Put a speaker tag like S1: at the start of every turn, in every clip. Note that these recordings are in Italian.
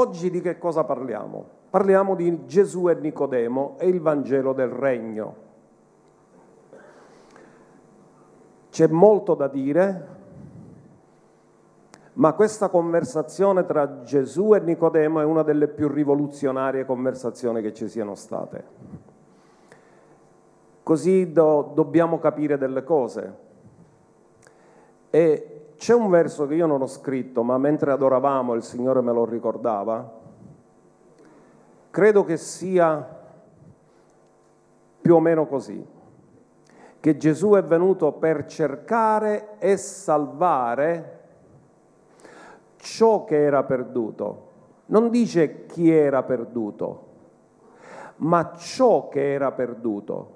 S1: oggi di che cosa parliamo? Parliamo di Gesù e Nicodemo e il Vangelo del Regno. C'è molto da dire, ma questa conversazione tra Gesù e Nicodemo è una delle più rivoluzionarie conversazioni che ci siano state. Così do, dobbiamo capire delle cose. E c'è un verso che io non ho scritto, ma mentre adoravamo il Signore me lo ricordava. Credo che sia più o meno così, che Gesù è venuto per cercare e salvare ciò che era perduto. Non dice chi era perduto, ma ciò che era perduto.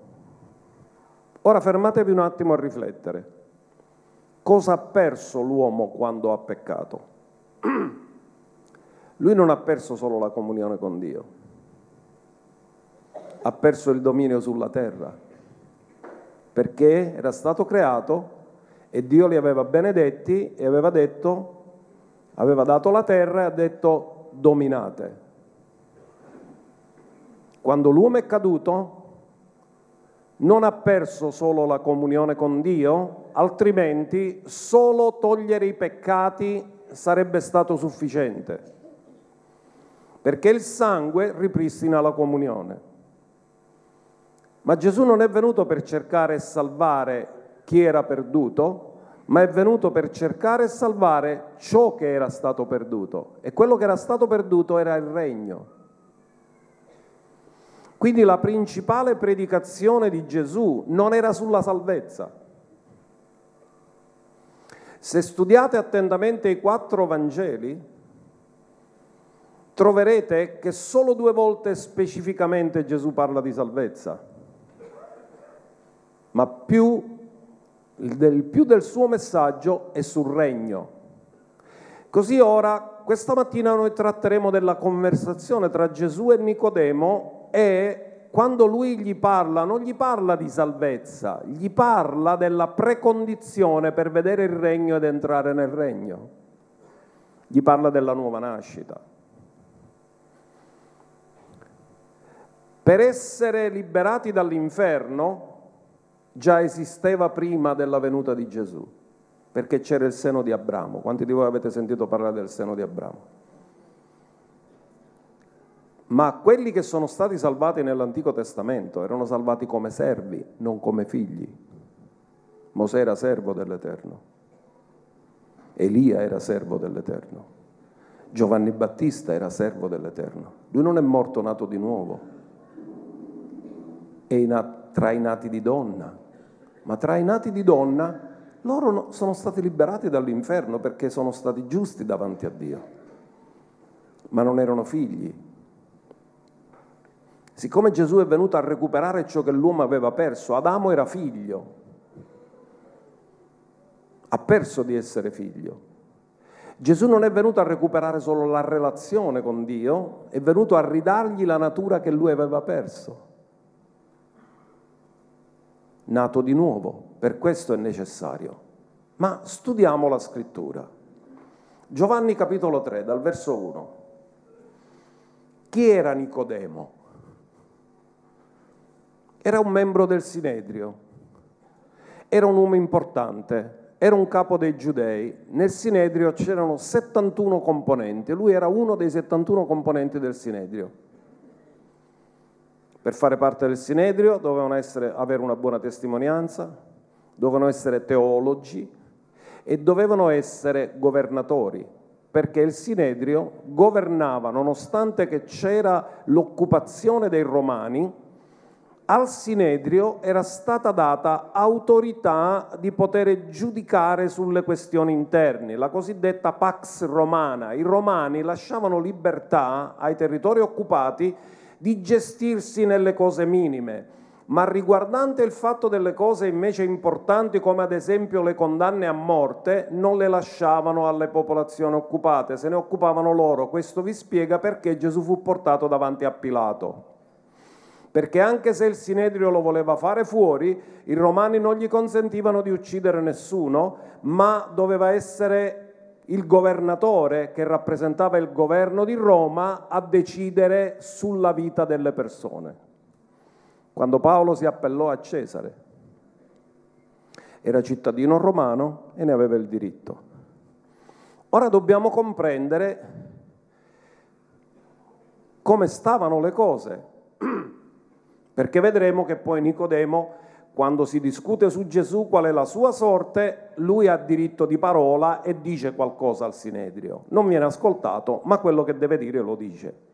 S1: Ora fermatevi un attimo a riflettere. Cosa ha perso l'uomo quando ha peccato? Lui non ha perso solo la comunione con Dio, ha perso il dominio sulla terra, perché era stato creato e Dio li aveva benedetti e aveva detto aveva dato la terra e ha detto dominate. Quando l'uomo è caduto non ha perso solo la comunione con Dio, altrimenti solo togliere i peccati sarebbe stato sufficiente, perché il sangue ripristina la comunione. Ma Gesù non è venuto per cercare e salvare chi era perduto, ma è venuto per cercare e salvare ciò che era stato perduto. E quello che era stato perduto era il regno. Quindi la principale predicazione di Gesù non era sulla salvezza. Se studiate attentamente i quattro Vangeli, troverete che solo due volte specificamente Gesù parla di salvezza, ma più il più del suo messaggio è sul regno. Così ora, questa mattina noi tratteremo della conversazione tra Gesù e Nicodemo e quando lui gli parla, non gli parla di salvezza, gli parla della precondizione per vedere il regno ed entrare nel regno. Gli parla della nuova nascita. Per essere liberati dall'inferno, già esisteva prima della venuta di Gesù, perché c'era il seno di Abramo. Quanti di voi avete sentito parlare del seno di Abramo? Ma quelli che sono stati salvati nell'Antico Testamento erano salvati come servi, non come figli. Mosè era servo dell'Eterno, Elia era servo dell'Eterno, Giovanni Battista era servo dell'Eterno. Lui non è morto nato di nuovo, è tra i nati di donna, ma tra i nati di donna loro sono stati liberati dall'inferno perché sono stati giusti davanti a Dio, ma non erano figli. Siccome Gesù è venuto a recuperare ciò che l'uomo aveva perso, Adamo era figlio, ha perso di essere figlio. Gesù non è venuto a recuperare solo la relazione con Dio, è venuto a ridargli la natura che lui aveva perso nato di nuovo, per questo è necessario. Ma studiamo la scrittura. Giovanni capitolo 3, dal verso 1. Chi era Nicodemo? Era un membro del Sinedrio, era un uomo importante, era un capo dei giudei. Nel Sinedrio c'erano 71 componenti, lui era uno dei 71 componenti del Sinedrio. Per fare parte del Sinedrio dovevano essere, avere una buona testimonianza, dovevano essere teologi e dovevano essere governatori, perché il Sinedrio governava, nonostante che c'era l'occupazione dei romani, al Sinedrio era stata data autorità di poter giudicare sulle questioni interne, la cosiddetta Pax Romana. I romani lasciavano libertà ai territori occupati di gestirsi nelle cose minime, ma riguardante il fatto delle cose invece importanti come ad esempio le condanne a morte, non le lasciavano alle popolazioni occupate, se ne occupavano loro. Questo vi spiega perché Gesù fu portato davanti a Pilato. Perché anche se il Sinedrio lo voleva fare fuori, i romani non gli consentivano di uccidere nessuno, ma doveva essere il governatore che rappresentava il governo di Roma a decidere sulla vita delle persone. Quando Paolo si appellò a Cesare, era cittadino romano e ne aveva il diritto. Ora dobbiamo comprendere come stavano le cose, perché vedremo che poi Nicodemo quando si discute su Gesù qual è la sua sorte, lui ha diritto di parola e dice qualcosa al Sinedrio. Non viene ascoltato, ma quello che deve dire lo dice.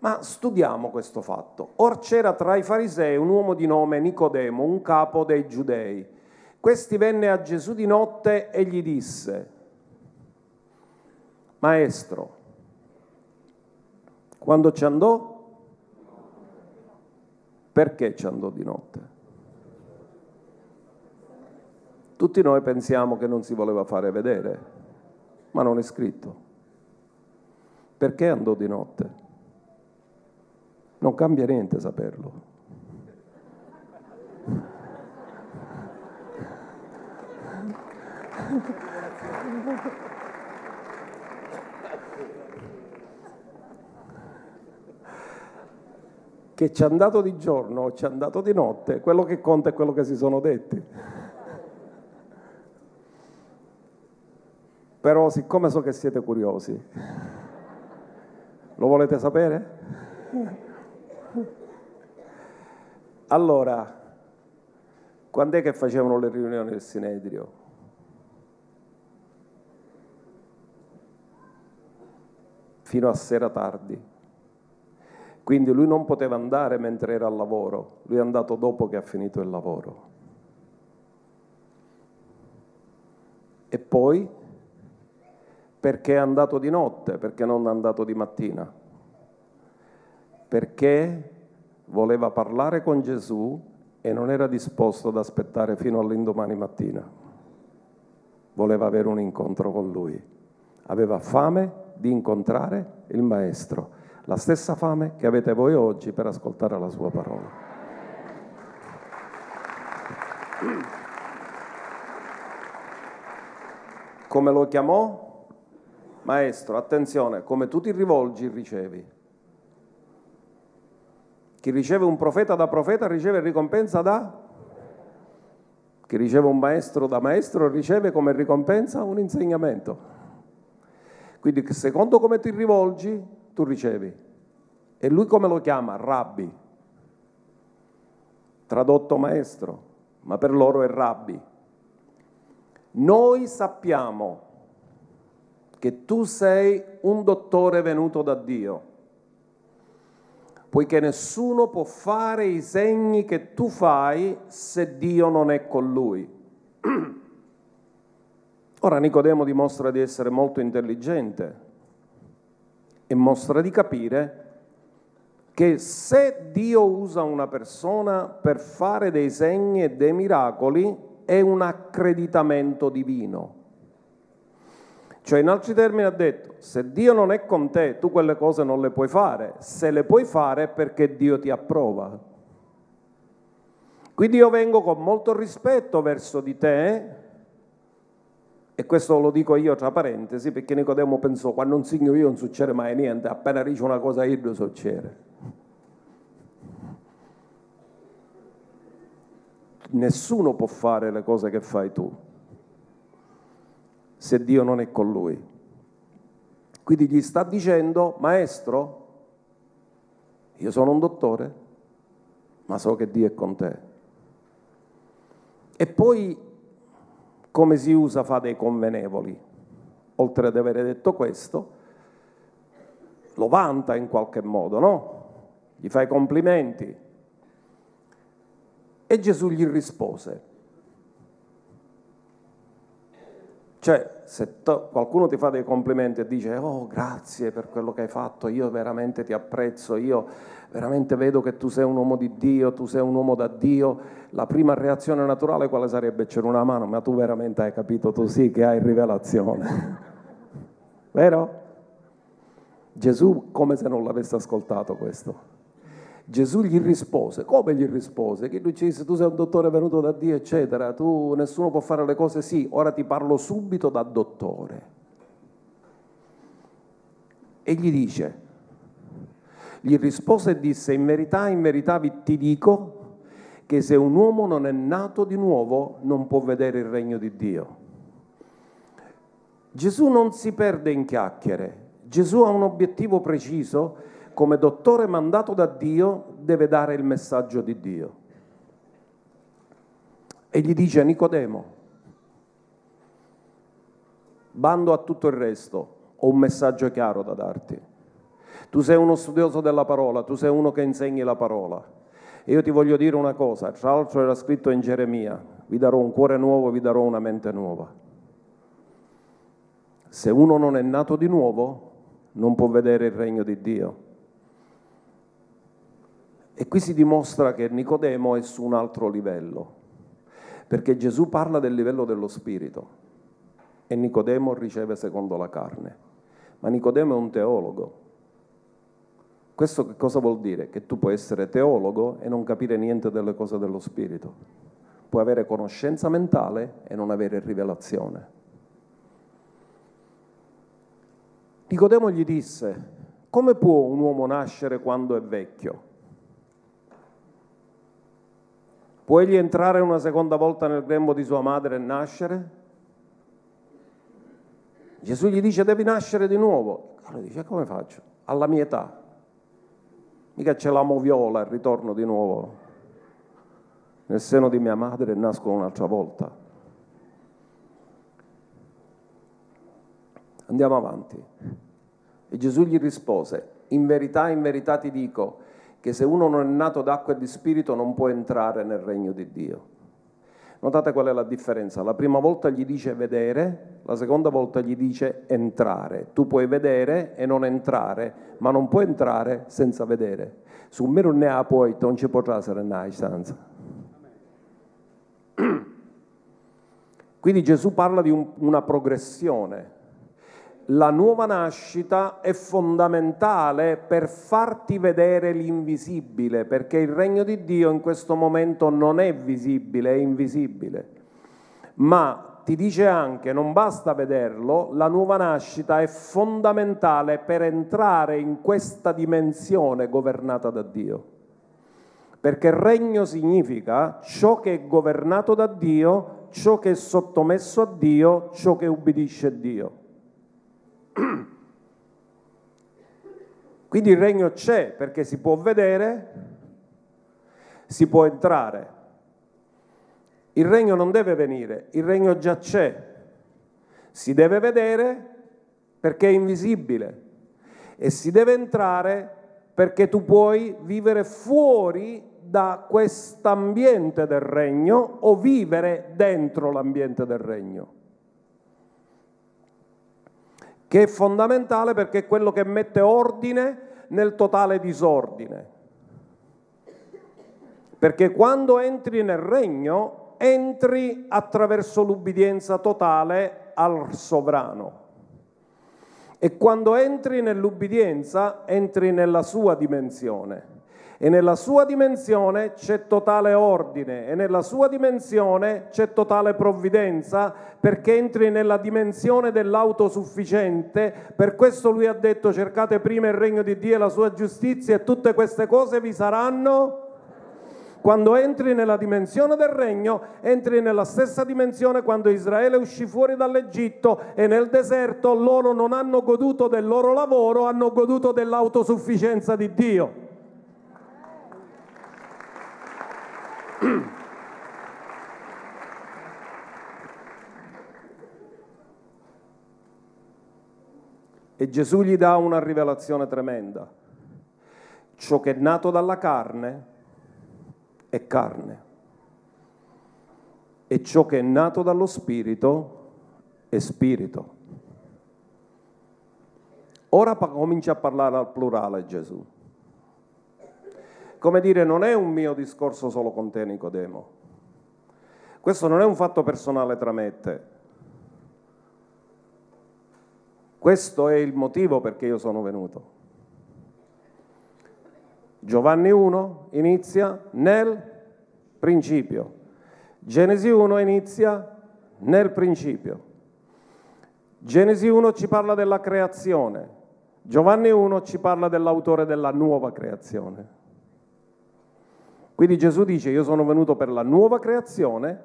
S1: Ma studiamo questo fatto. Or c'era tra i farisei un uomo di nome Nicodemo, un capo dei giudei. Questi venne a Gesù di notte e gli disse, Maestro, quando ci andò? Perché ci andò di notte? Tutti noi pensiamo che non si voleva fare vedere, ma non è scritto. Perché andò di notte? Non cambia niente saperlo. Che ci è andato di giorno o ci è andato di notte, quello che conta è quello che si sono detti. Però siccome so che siete curiosi, lo volete sapere? Allora, quando è che facevano le riunioni del Sinedrio? Fino a sera tardi. Quindi lui non poteva andare mentre era al lavoro, lui è andato dopo che ha finito il lavoro. E poi perché è andato di notte, perché non è andato di mattina? Perché voleva parlare con Gesù e non era disposto ad aspettare fino all'indomani mattina. Voleva avere un incontro con lui. Aveva fame di incontrare il Maestro, la stessa fame che avete voi oggi per ascoltare la sua parola. Come lo chiamò? Maestro, attenzione, come tu ti rivolgi, ricevi. Chi riceve un profeta da profeta riceve ricompensa da? Chi riceve un maestro da maestro riceve come ricompensa un insegnamento. Quindi secondo come ti rivolgi, tu ricevi. E lui come lo chiama? Rabbi. Tradotto maestro, ma per loro è rabbi. Noi sappiamo che tu sei un dottore venuto da Dio, poiché nessuno può fare i segni che tu fai se Dio non è con lui. Ora Nicodemo dimostra di essere molto intelligente e mostra di capire che se Dio usa una persona per fare dei segni e dei miracoli è un accreditamento divino. Cioè, in altri termini ha detto, se Dio non è con te, tu quelle cose non le puoi fare. Se le puoi fare è perché Dio ti approva. Quindi io vengo con molto rispetto verso di te, e questo lo dico io tra parentesi, perché Nicodemo pensò, quando non segno io non succede mai niente, appena dice una cosa io succede. Nessuno può fare le cose che fai tu se Dio non è con lui. Quindi gli sta dicendo, maestro, io sono un dottore, ma so che Dio è con te. E poi come si usa fa dei convenevoli. Oltre ad avere detto questo, lo vanta in qualche modo, no? Gli fa i complimenti. E Gesù gli rispose, Cioè, se to- qualcuno ti fa dei complimenti e dice, oh grazie per quello che hai fatto, io veramente ti apprezzo, io veramente vedo che tu sei un uomo di Dio, tu sei un uomo da Dio, la prima reazione naturale quale sarebbe? C'era una mano, ma tu veramente hai capito, tu sì che hai rivelazione. Vero? Gesù come se non l'avesse ascoltato questo. Gesù gli rispose, come gli rispose? Che lui ci disse, tu sei un dottore venuto da Dio, eccetera, tu nessuno può fare le cose, sì, ora ti parlo subito da dottore. e gli dice, gli rispose e disse, in verità, in verità ti dico che se un uomo non è nato di nuovo non può vedere il regno di Dio. Gesù non si perde in chiacchiere, Gesù ha un obiettivo preciso, come dottore mandato da Dio deve dare il messaggio di Dio. E gli dice Nicodemo, bando a tutto il resto, ho un messaggio chiaro da darti. Tu sei uno studioso della parola, tu sei uno che insegni la parola. E io ti voglio dire una cosa, tra l'altro era scritto in Geremia, vi darò un cuore nuovo, vi darò una mente nuova. Se uno non è nato di nuovo, non può vedere il regno di Dio. E qui si dimostra che Nicodemo è su un altro livello, perché Gesù parla del livello dello spirito e Nicodemo riceve secondo la carne. Ma Nicodemo è un teologo. Questo che cosa vuol dire? Che tu puoi essere teologo e non capire niente delle cose dello spirito. Puoi avere conoscenza mentale e non avere rivelazione. Nicodemo gli disse, come può un uomo nascere quando è vecchio? Può egli entrare una seconda volta nel grembo di sua madre e nascere? Gesù gli dice devi nascere di nuovo. Allora dice come faccio? Alla mia età. Mica c'è la moviola, il ritorno di nuovo nel seno di mia madre e nasco un'altra volta. Andiamo avanti. E Gesù gli rispose, in verità, in verità ti dico che se uno non è nato d'acqua e di spirito non può entrare nel regno di Dio. Notate qual è la differenza. La prima volta gli dice vedere, la seconda volta gli dice entrare. Tu puoi vedere e non entrare, ma non puoi entrare senza vedere. Su me non ne ha poi, non ci potrà essere una istanza. Quindi Gesù parla di un, una progressione la nuova nascita è fondamentale per farti vedere l'invisibile, perché il regno di Dio in questo momento non è visibile, è invisibile. Ma ti dice anche, non basta vederlo, la nuova nascita è fondamentale per entrare in questa dimensione governata da Dio. Perché regno significa ciò che è governato da Dio, ciò che è sottomesso a Dio, ciò che ubbidisce a Dio. Quindi il regno c'è perché si può vedere, si può entrare. Il regno non deve venire, il regno già c'è. Si deve vedere perché è invisibile e si deve entrare perché tu puoi vivere fuori da quest'ambiente del regno o vivere dentro l'ambiente del regno che è fondamentale perché è quello che mette ordine nel totale disordine. Perché quando entri nel regno, entri attraverso l'ubbidienza totale al sovrano. E quando entri nell'ubbidienza, entri nella sua dimensione e nella sua dimensione c'è totale ordine e nella sua dimensione c'è totale provvidenza perché entri nella dimensione dell'autosufficiente. Per questo lui ha detto cercate prima il regno di Dio e la sua giustizia e tutte queste cose vi saranno. Quando entri nella dimensione del regno, entri nella stessa dimensione quando Israele uscì fuori dall'Egitto e nel deserto loro non hanno goduto del loro lavoro, hanno goduto dell'autosufficienza di Dio. E Gesù gli dà una rivelazione tremenda. Ciò che è nato dalla carne è carne. E ciò che è nato dallo spirito è spirito. Ora comincia a parlare al plurale Gesù come dire, non è un mio discorso solo con te, Nicodemo. Questo non è un fatto personale tra me e te. Questo è il motivo perché io sono venuto. Giovanni 1 inizia nel principio. Genesi 1 inizia nel principio. Genesi 1 ci parla della creazione. Giovanni 1 ci parla dell'autore della nuova creazione. Quindi Gesù dice io sono venuto per la nuova creazione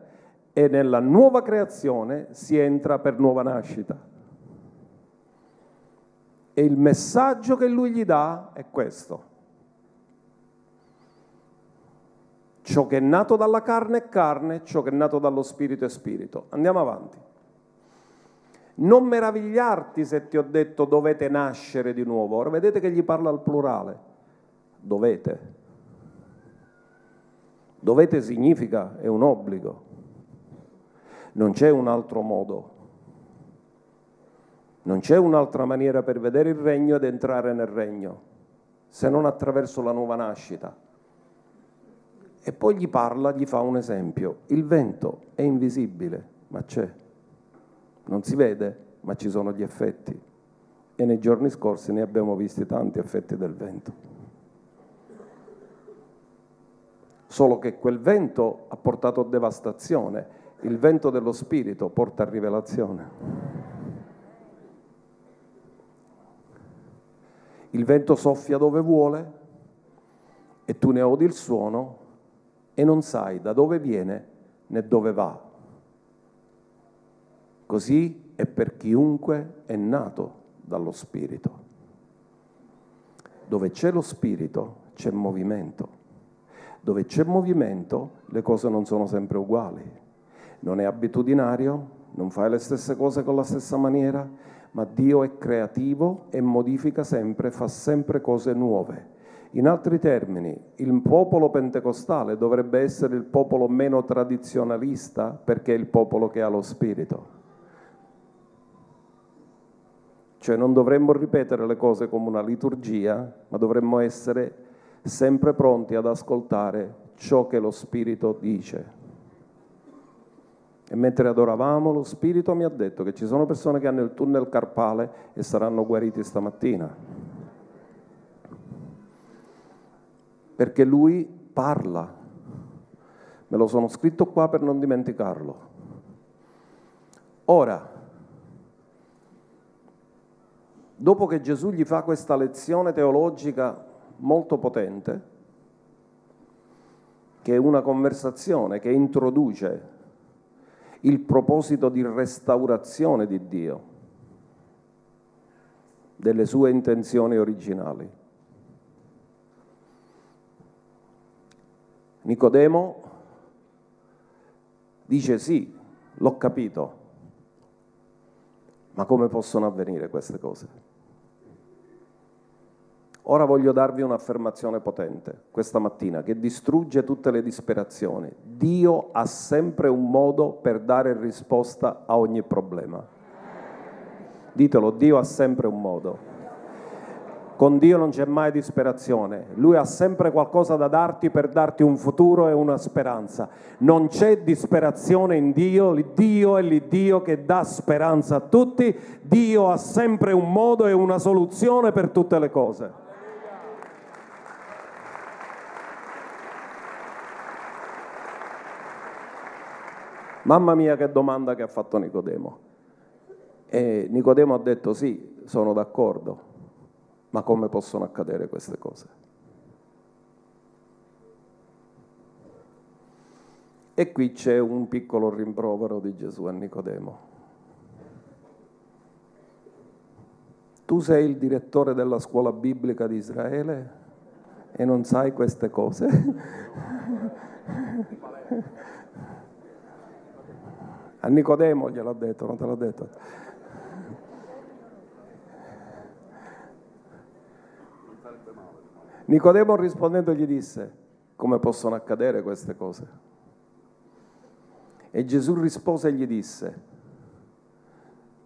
S1: e nella nuova creazione si entra per nuova nascita. E il messaggio che lui gli dà è questo. Ciò che è nato dalla carne è carne, ciò che è nato dallo spirito è spirito. Andiamo avanti. Non meravigliarti se ti ho detto dovete nascere di nuovo. Ora vedete che gli parla al plurale. Dovete. Dovete significa è un obbligo. Non c'è un altro modo. Non c'è un'altra maniera per vedere il regno ed entrare nel regno, se non attraverso la nuova nascita. E poi gli parla, gli fa un esempio. Il vento è invisibile, ma c'è non si vede, ma ci sono gli effetti. E nei giorni scorsi ne abbiamo visti tanti effetti del vento. Solo che quel vento ha portato devastazione, il vento dello spirito porta rivelazione. Il vento soffia dove vuole e tu ne odi il suono e non sai da dove viene né dove va. Così è per chiunque è nato dallo Spirito. Dove c'è lo Spirito c'è movimento. Dove c'è movimento le cose non sono sempre uguali. Non è abitudinario, non fai le stesse cose con la stessa maniera, ma Dio è creativo e modifica sempre, fa sempre cose nuove. In altri termini, il popolo pentecostale dovrebbe essere il popolo meno tradizionalista perché è il popolo che ha lo Spirito. Cioè non dovremmo ripetere le cose come una liturgia, ma dovremmo essere sempre pronti ad ascoltare ciò che lo Spirito dice. E mentre adoravamo, lo Spirito mi ha detto che ci sono persone che hanno il tunnel carpale e saranno guariti stamattina. Perché lui parla. Me lo sono scritto qua per non dimenticarlo. Ora, dopo che Gesù gli fa questa lezione teologica molto potente, che è una conversazione che introduce il proposito di restaurazione di Dio, delle sue intenzioni originali. Nicodemo dice sì, l'ho capito, ma come possono avvenire queste cose? Ora voglio darvi un'affermazione potente questa mattina che distrugge tutte le disperazioni. Dio ha sempre un modo per dare risposta a ogni problema. Ditelo, Dio ha sempre un modo. Con Dio non c'è mai disperazione, Lui ha sempre qualcosa da darti per darti un futuro e una speranza. Non c'è disperazione in Dio, Dio è l'Iddio che dà speranza a tutti, Dio ha sempre un modo e una soluzione per tutte le cose. Mamma mia che domanda che ha fatto Nicodemo. E Nicodemo ha detto sì, sono d'accordo, ma come possono accadere queste cose? E qui c'è un piccolo rimprovero di Gesù a Nicodemo. Tu sei il direttore della scuola biblica di Israele e non sai queste cose? A Nicodemo gliel'ha detto, non te l'ha detto. Nicodemo rispondendo gli disse, come possono accadere queste cose? E Gesù rispose e gli disse,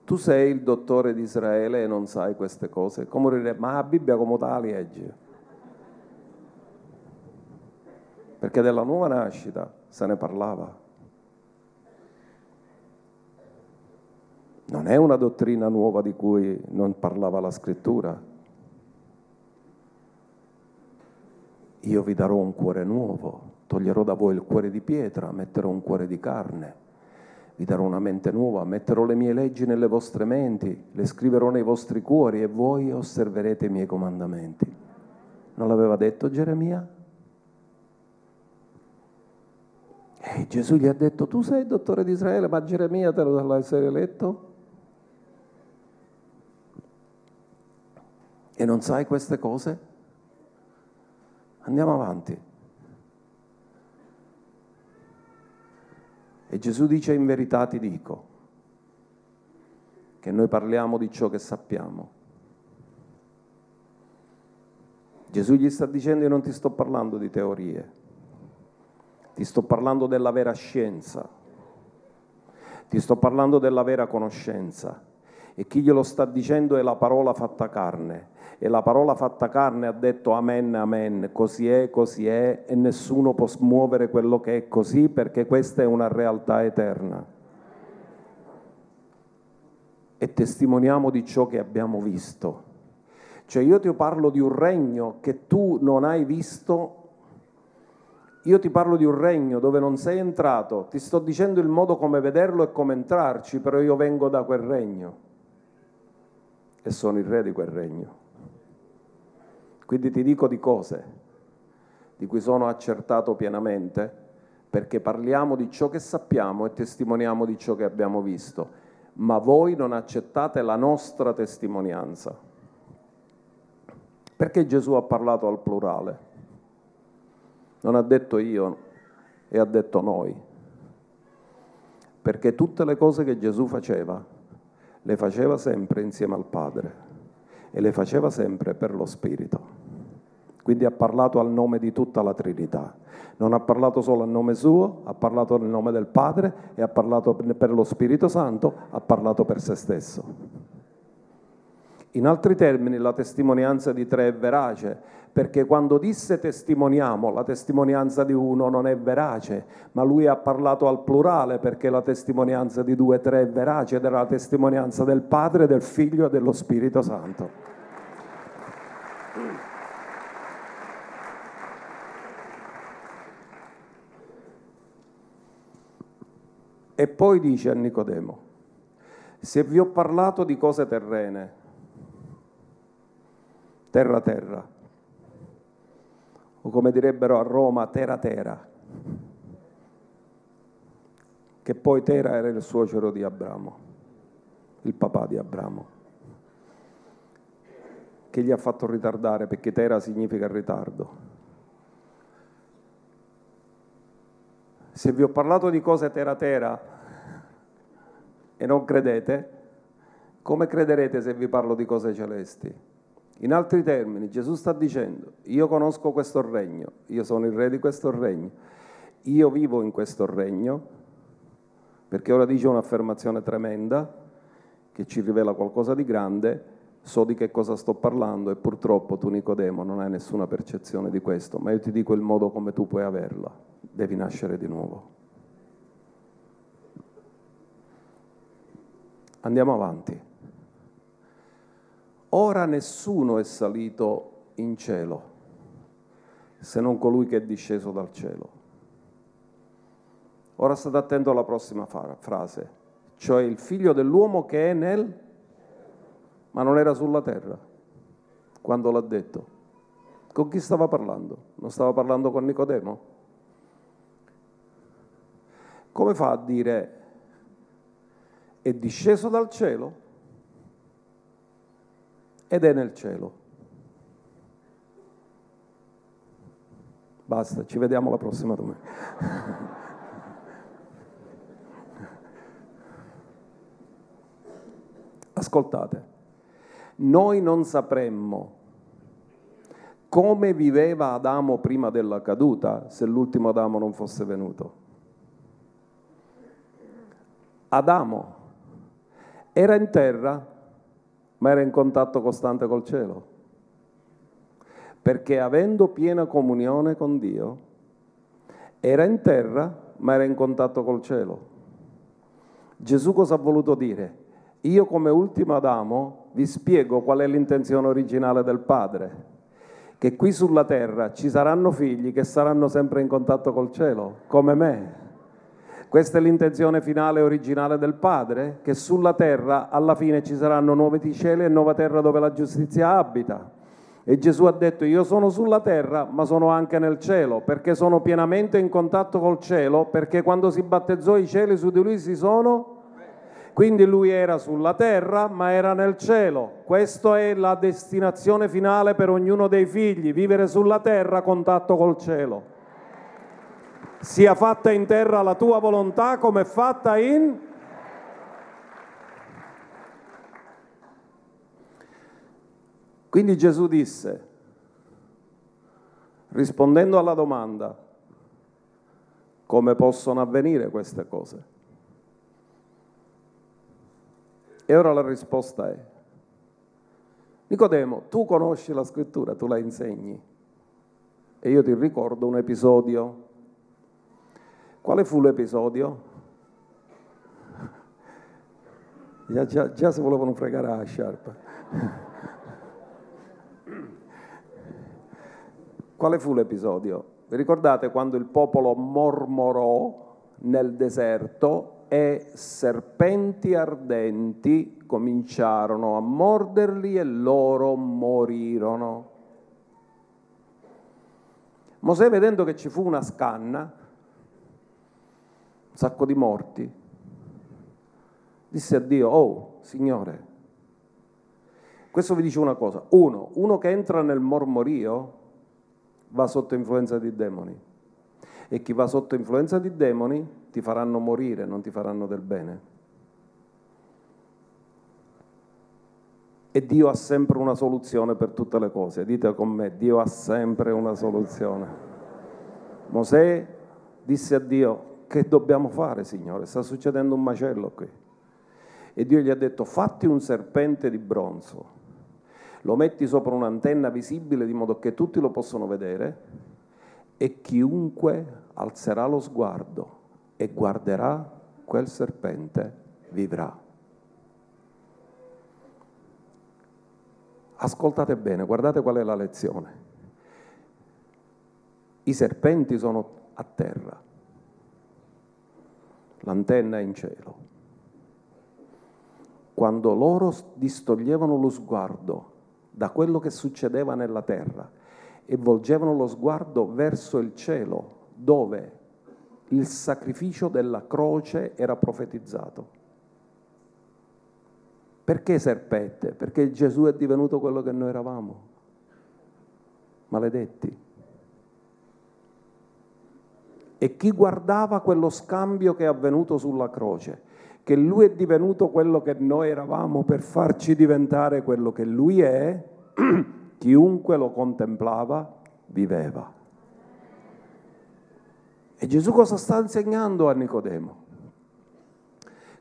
S1: tu sei il dottore di Israele e non sai queste cose. Come dire, ma la Bibbia come tale legge. Perché della nuova nascita se ne parlava. Non è una dottrina nuova di cui non parlava la scrittura. Io vi darò un cuore nuovo, toglierò da voi il cuore di pietra, metterò un cuore di carne. vi darò una mente nuova, metterò le mie leggi nelle vostre menti, le scriverò nei vostri cuori e voi osserverete i miei comandamenti. Non l'aveva detto Geremia? E Gesù gli ha detto, tu sei il dottore di Israele, ma Geremia te lo essere eletto? E non sai queste cose? Andiamo avanti. E Gesù dice in verità ti dico che noi parliamo di ciò che sappiamo. Gesù gli sta dicendo io non ti sto parlando di teorie, ti sto parlando della vera scienza, ti sto parlando della vera conoscenza. E chi glielo sta dicendo è la parola fatta carne. E la parola fatta carne ha detto amen, amen, così è, così è, e nessuno può smuovere quello che è così perché questa è una realtà eterna. E testimoniamo di ciò che abbiamo visto. Cioè io ti parlo di un regno che tu non hai visto io ti parlo di un regno dove non sei entrato, ti sto dicendo il modo come vederlo e come entrarci, però io vengo da quel regno e sono il re di quel regno. Quindi ti dico di cose di cui sono accertato pienamente, perché parliamo di ciò che sappiamo e testimoniamo di ciò che abbiamo visto, ma voi non accettate la nostra testimonianza. Perché Gesù ha parlato al plurale? Non ha detto io e ha detto noi. Perché tutte le cose che Gesù faceva le faceva sempre insieme al Padre e le faceva sempre per lo Spirito. Quindi ha parlato al nome di tutta la Trinità. Non ha parlato solo a nome suo, ha parlato nel nome del Padre e ha parlato per lo Spirito Santo, ha parlato per se stesso. In altri termini, la testimonianza di tre è verace, perché quando disse testimoniamo, la testimonianza di uno non è verace, ma lui ha parlato al plurale perché la testimonianza di due tre è verace ed era la testimonianza del Padre, del Figlio e dello Spirito Santo. E poi dice a Nicodemo, se vi ho parlato di cose terrene, terra terra, o come direbbero a Roma, terra terra, che poi Tera era il suocero di Abramo, il papà di Abramo, che gli ha fatto ritardare perché Tera significa ritardo. Se vi ho parlato di cose terra terra e non credete, come crederete se vi parlo di cose celesti? In altri termini, Gesù sta dicendo, io conosco questo regno, io sono il re di questo regno, io vivo in questo regno, perché ora dice un'affermazione tremenda che ci rivela qualcosa di grande, so di che cosa sto parlando e purtroppo tu Nicodemo non hai nessuna percezione di questo, ma io ti dico il modo come tu puoi averla, devi nascere di nuovo. Andiamo avanti. Ora nessuno è salito in cielo se non colui che è disceso dal cielo. Ora state attento alla prossima frase, cioè il figlio dell'uomo che è nel... ma non era sulla terra quando l'ha detto. Con chi stava parlando? Non stava parlando con Nicodemo? Come fa a dire è disceso dal cielo? Ed è nel cielo. Basta, ci vediamo la prossima domenica. Ascoltate, noi non sapremmo come viveva Adamo prima della caduta se l'ultimo Adamo non fosse venuto. Adamo era in terra ma era in contatto costante col cielo. Perché avendo piena comunione con Dio, era in terra, ma era in contatto col cielo. Gesù cosa ha voluto dire? Io come ultimo Adamo vi spiego qual è l'intenzione originale del Padre, che qui sulla terra ci saranno figli che saranno sempre in contatto col cielo, come me. Questa è l'intenzione finale e originale del Padre, che sulla terra alla fine ci saranno nuovi cieli e nuova terra dove la giustizia abita. E Gesù ha detto io sono sulla terra ma sono anche nel cielo perché sono pienamente in contatto col cielo perché quando si battezzò i cieli su di lui si sono quindi lui era sulla terra ma era nel cielo. Questa è la destinazione finale per ognuno dei figli, vivere sulla terra a contatto col cielo. Sia fatta in terra la tua volontà come è fatta in Quindi Gesù disse, rispondendo alla domanda, come possono avvenire queste cose? E ora la risposta è, Nicodemo, tu conosci la scrittura, tu la insegni. E io ti ricordo un episodio. Quale fu l'episodio? Già, già, già si volevano fregare a sciarpa. Quale fu l'episodio? Vi ricordate quando il popolo mormorò nel deserto e serpenti ardenti cominciarono a morderli e loro morirono. Mosè vedendo che ci fu una scanna, sacco di morti, disse a Dio, oh Signore, questo vi dice una cosa, uno, uno che entra nel mormorio va sotto influenza di demoni. E chi va sotto influenza di demoni ti faranno morire, non ti faranno del bene. E Dio ha sempre una soluzione per tutte le cose. Dite con me, Dio ha sempre una soluzione. Mosè disse a Dio, che dobbiamo fare, Signore? Sta succedendo un macello qui. E Dio gli ha detto, fatti un serpente di bronzo lo metti sopra un'antenna visibile di modo che tutti lo possono vedere e chiunque alzerà lo sguardo e guarderà quel serpente vivrà. Ascoltate bene, guardate qual è la lezione. I serpenti sono a terra, l'antenna in cielo. Quando loro distoglievano lo sguardo da quello che succedeva nella terra e volgevano lo sguardo verso il cielo, dove il sacrificio della croce era profetizzato. Perché serpette? Perché Gesù è divenuto quello che noi eravamo, maledetti. E chi guardava quello scambio che è avvenuto sulla croce, che lui è divenuto quello che noi eravamo per farci diventare quello che lui è, chiunque lo contemplava viveva. E Gesù cosa sta insegnando a Nicodemo?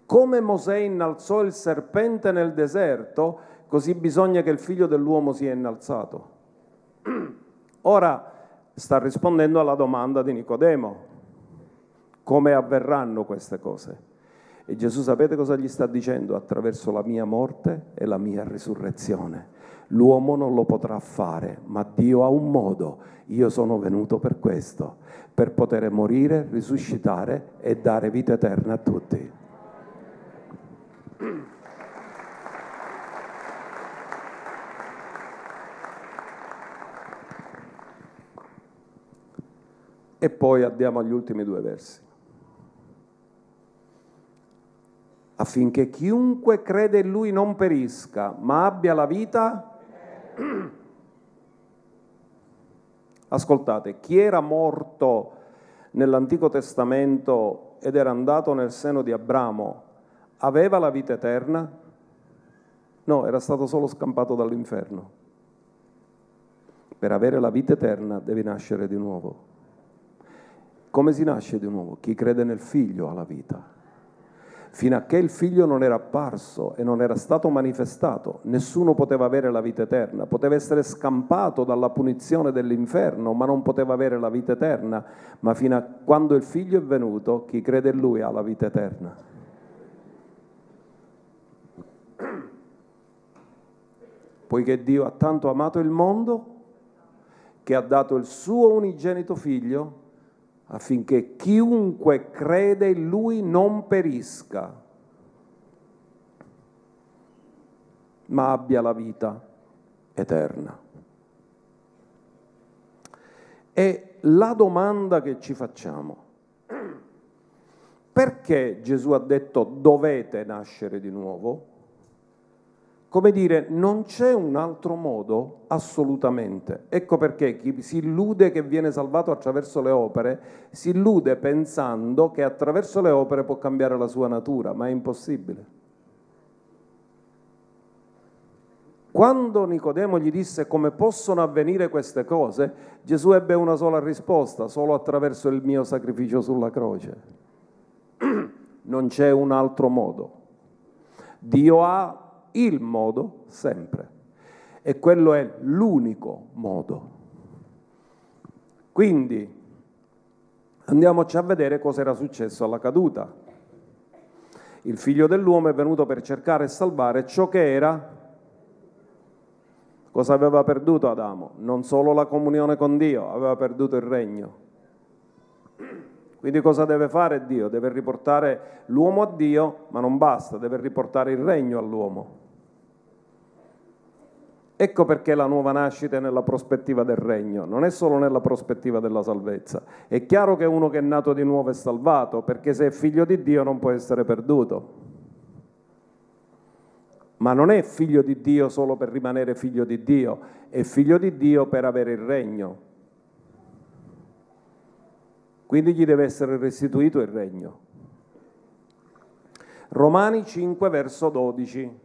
S1: Come Mosè innalzò il serpente nel deserto, così bisogna che il figlio dell'uomo sia innalzato. Ora sta rispondendo alla domanda di Nicodemo. Come avverranno queste cose? E Gesù sapete cosa gli sta dicendo? Attraverso la mia morte e la mia risurrezione. L'uomo non lo potrà fare, ma Dio ha un modo. Io sono venuto per questo, per poter morire, risuscitare e dare vita eterna a tutti. E poi andiamo agli ultimi due versi. Affinché chiunque crede in lui non perisca, ma abbia la vita. Ascoltate, chi era morto nell'Antico Testamento ed era andato nel seno di Abramo, aveva la vita eterna? No, era stato solo scampato dall'inferno. Per avere la vita eterna devi nascere di nuovo. Come si nasce di nuovo? Chi crede nel figlio ha la vita. Fino a che il figlio non era apparso e non era stato manifestato, nessuno poteva avere la vita eterna, poteva essere scampato dalla punizione dell'inferno, ma non poteva avere la vita eterna, ma fino a quando il figlio è venuto, chi crede in lui ha la vita eterna. Poiché Dio ha tanto amato il mondo che ha dato il suo unigenito figlio affinché chiunque crede in lui non perisca, ma abbia la vita eterna. E la domanda che ci facciamo, perché Gesù ha detto dovete nascere di nuovo? Come dire, non c'è un altro modo assolutamente. Ecco perché chi si illude che viene salvato attraverso le opere, si illude pensando che attraverso le opere può cambiare la sua natura, ma è impossibile. Quando Nicodemo gli disse come possono avvenire queste cose, Gesù ebbe una sola risposta, solo attraverso il mio sacrificio sulla croce. Non c'è un altro modo. Dio ha il modo sempre. E quello è l'unico modo. Quindi andiamoci a vedere cosa era successo alla caduta. Il figlio dell'uomo è venuto per cercare e salvare ciò che era. Cosa aveva perduto Adamo? Non solo la comunione con Dio, aveva perduto il regno. Quindi cosa deve fare Dio? Deve riportare l'uomo a Dio, ma non basta, deve riportare il regno all'uomo. Ecco perché la nuova nascita è nella prospettiva del regno, non è solo nella prospettiva della salvezza. È chiaro che uno che è nato di nuovo è salvato, perché se è figlio di Dio non può essere perduto. Ma non è figlio di Dio solo per rimanere figlio di Dio, è figlio di Dio per avere il regno. Quindi gli deve essere restituito il regno. Romani 5 verso 12.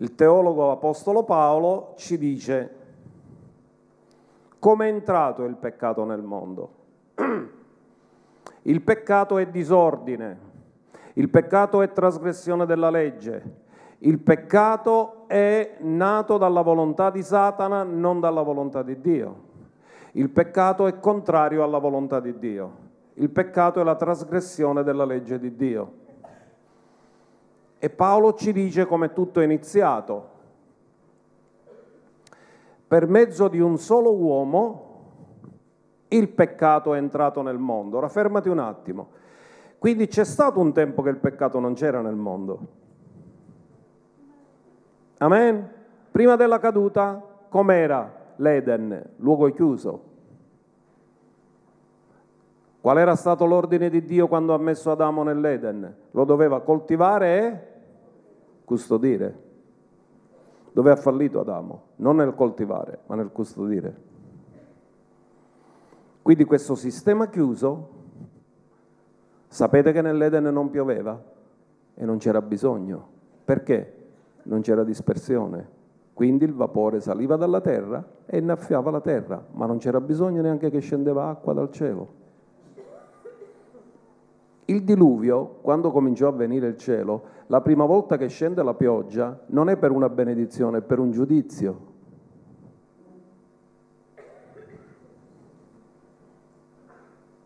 S1: Il teologo apostolo Paolo ci dice come è entrato il peccato nel mondo. Il peccato è disordine, il peccato è trasgressione della legge, il peccato è nato dalla volontà di Satana, non dalla volontà di Dio. Il peccato è contrario alla volontà di Dio. Il peccato è la trasgressione della legge di Dio. E Paolo ci dice come tutto è iniziato. Per mezzo di un solo uomo il peccato è entrato nel mondo. Ora fermati un attimo. Quindi c'è stato un tempo che il peccato non c'era nel mondo. Amen? Prima della caduta, com'era l'Eden, luogo chiuso? Qual era stato l'ordine di Dio quando ha messo Adamo nell'Eden? Lo doveva coltivare e custodire. Dove ha fallito Adamo? Non nel coltivare, ma nel custodire. Quindi questo sistema chiuso, sapete che nell'Eden non pioveva e non c'era bisogno. Perché? Non c'era dispersione. Quindi il vapore saliva dalla terra e innaffiava la terra, ma non c'era bisogno neanche che scendeva acqua dal cielo. Il diluvio, quando cominciò a venire il cielo, la prima volta che scende la pioggia non è per una benedizione, è per un giudizio.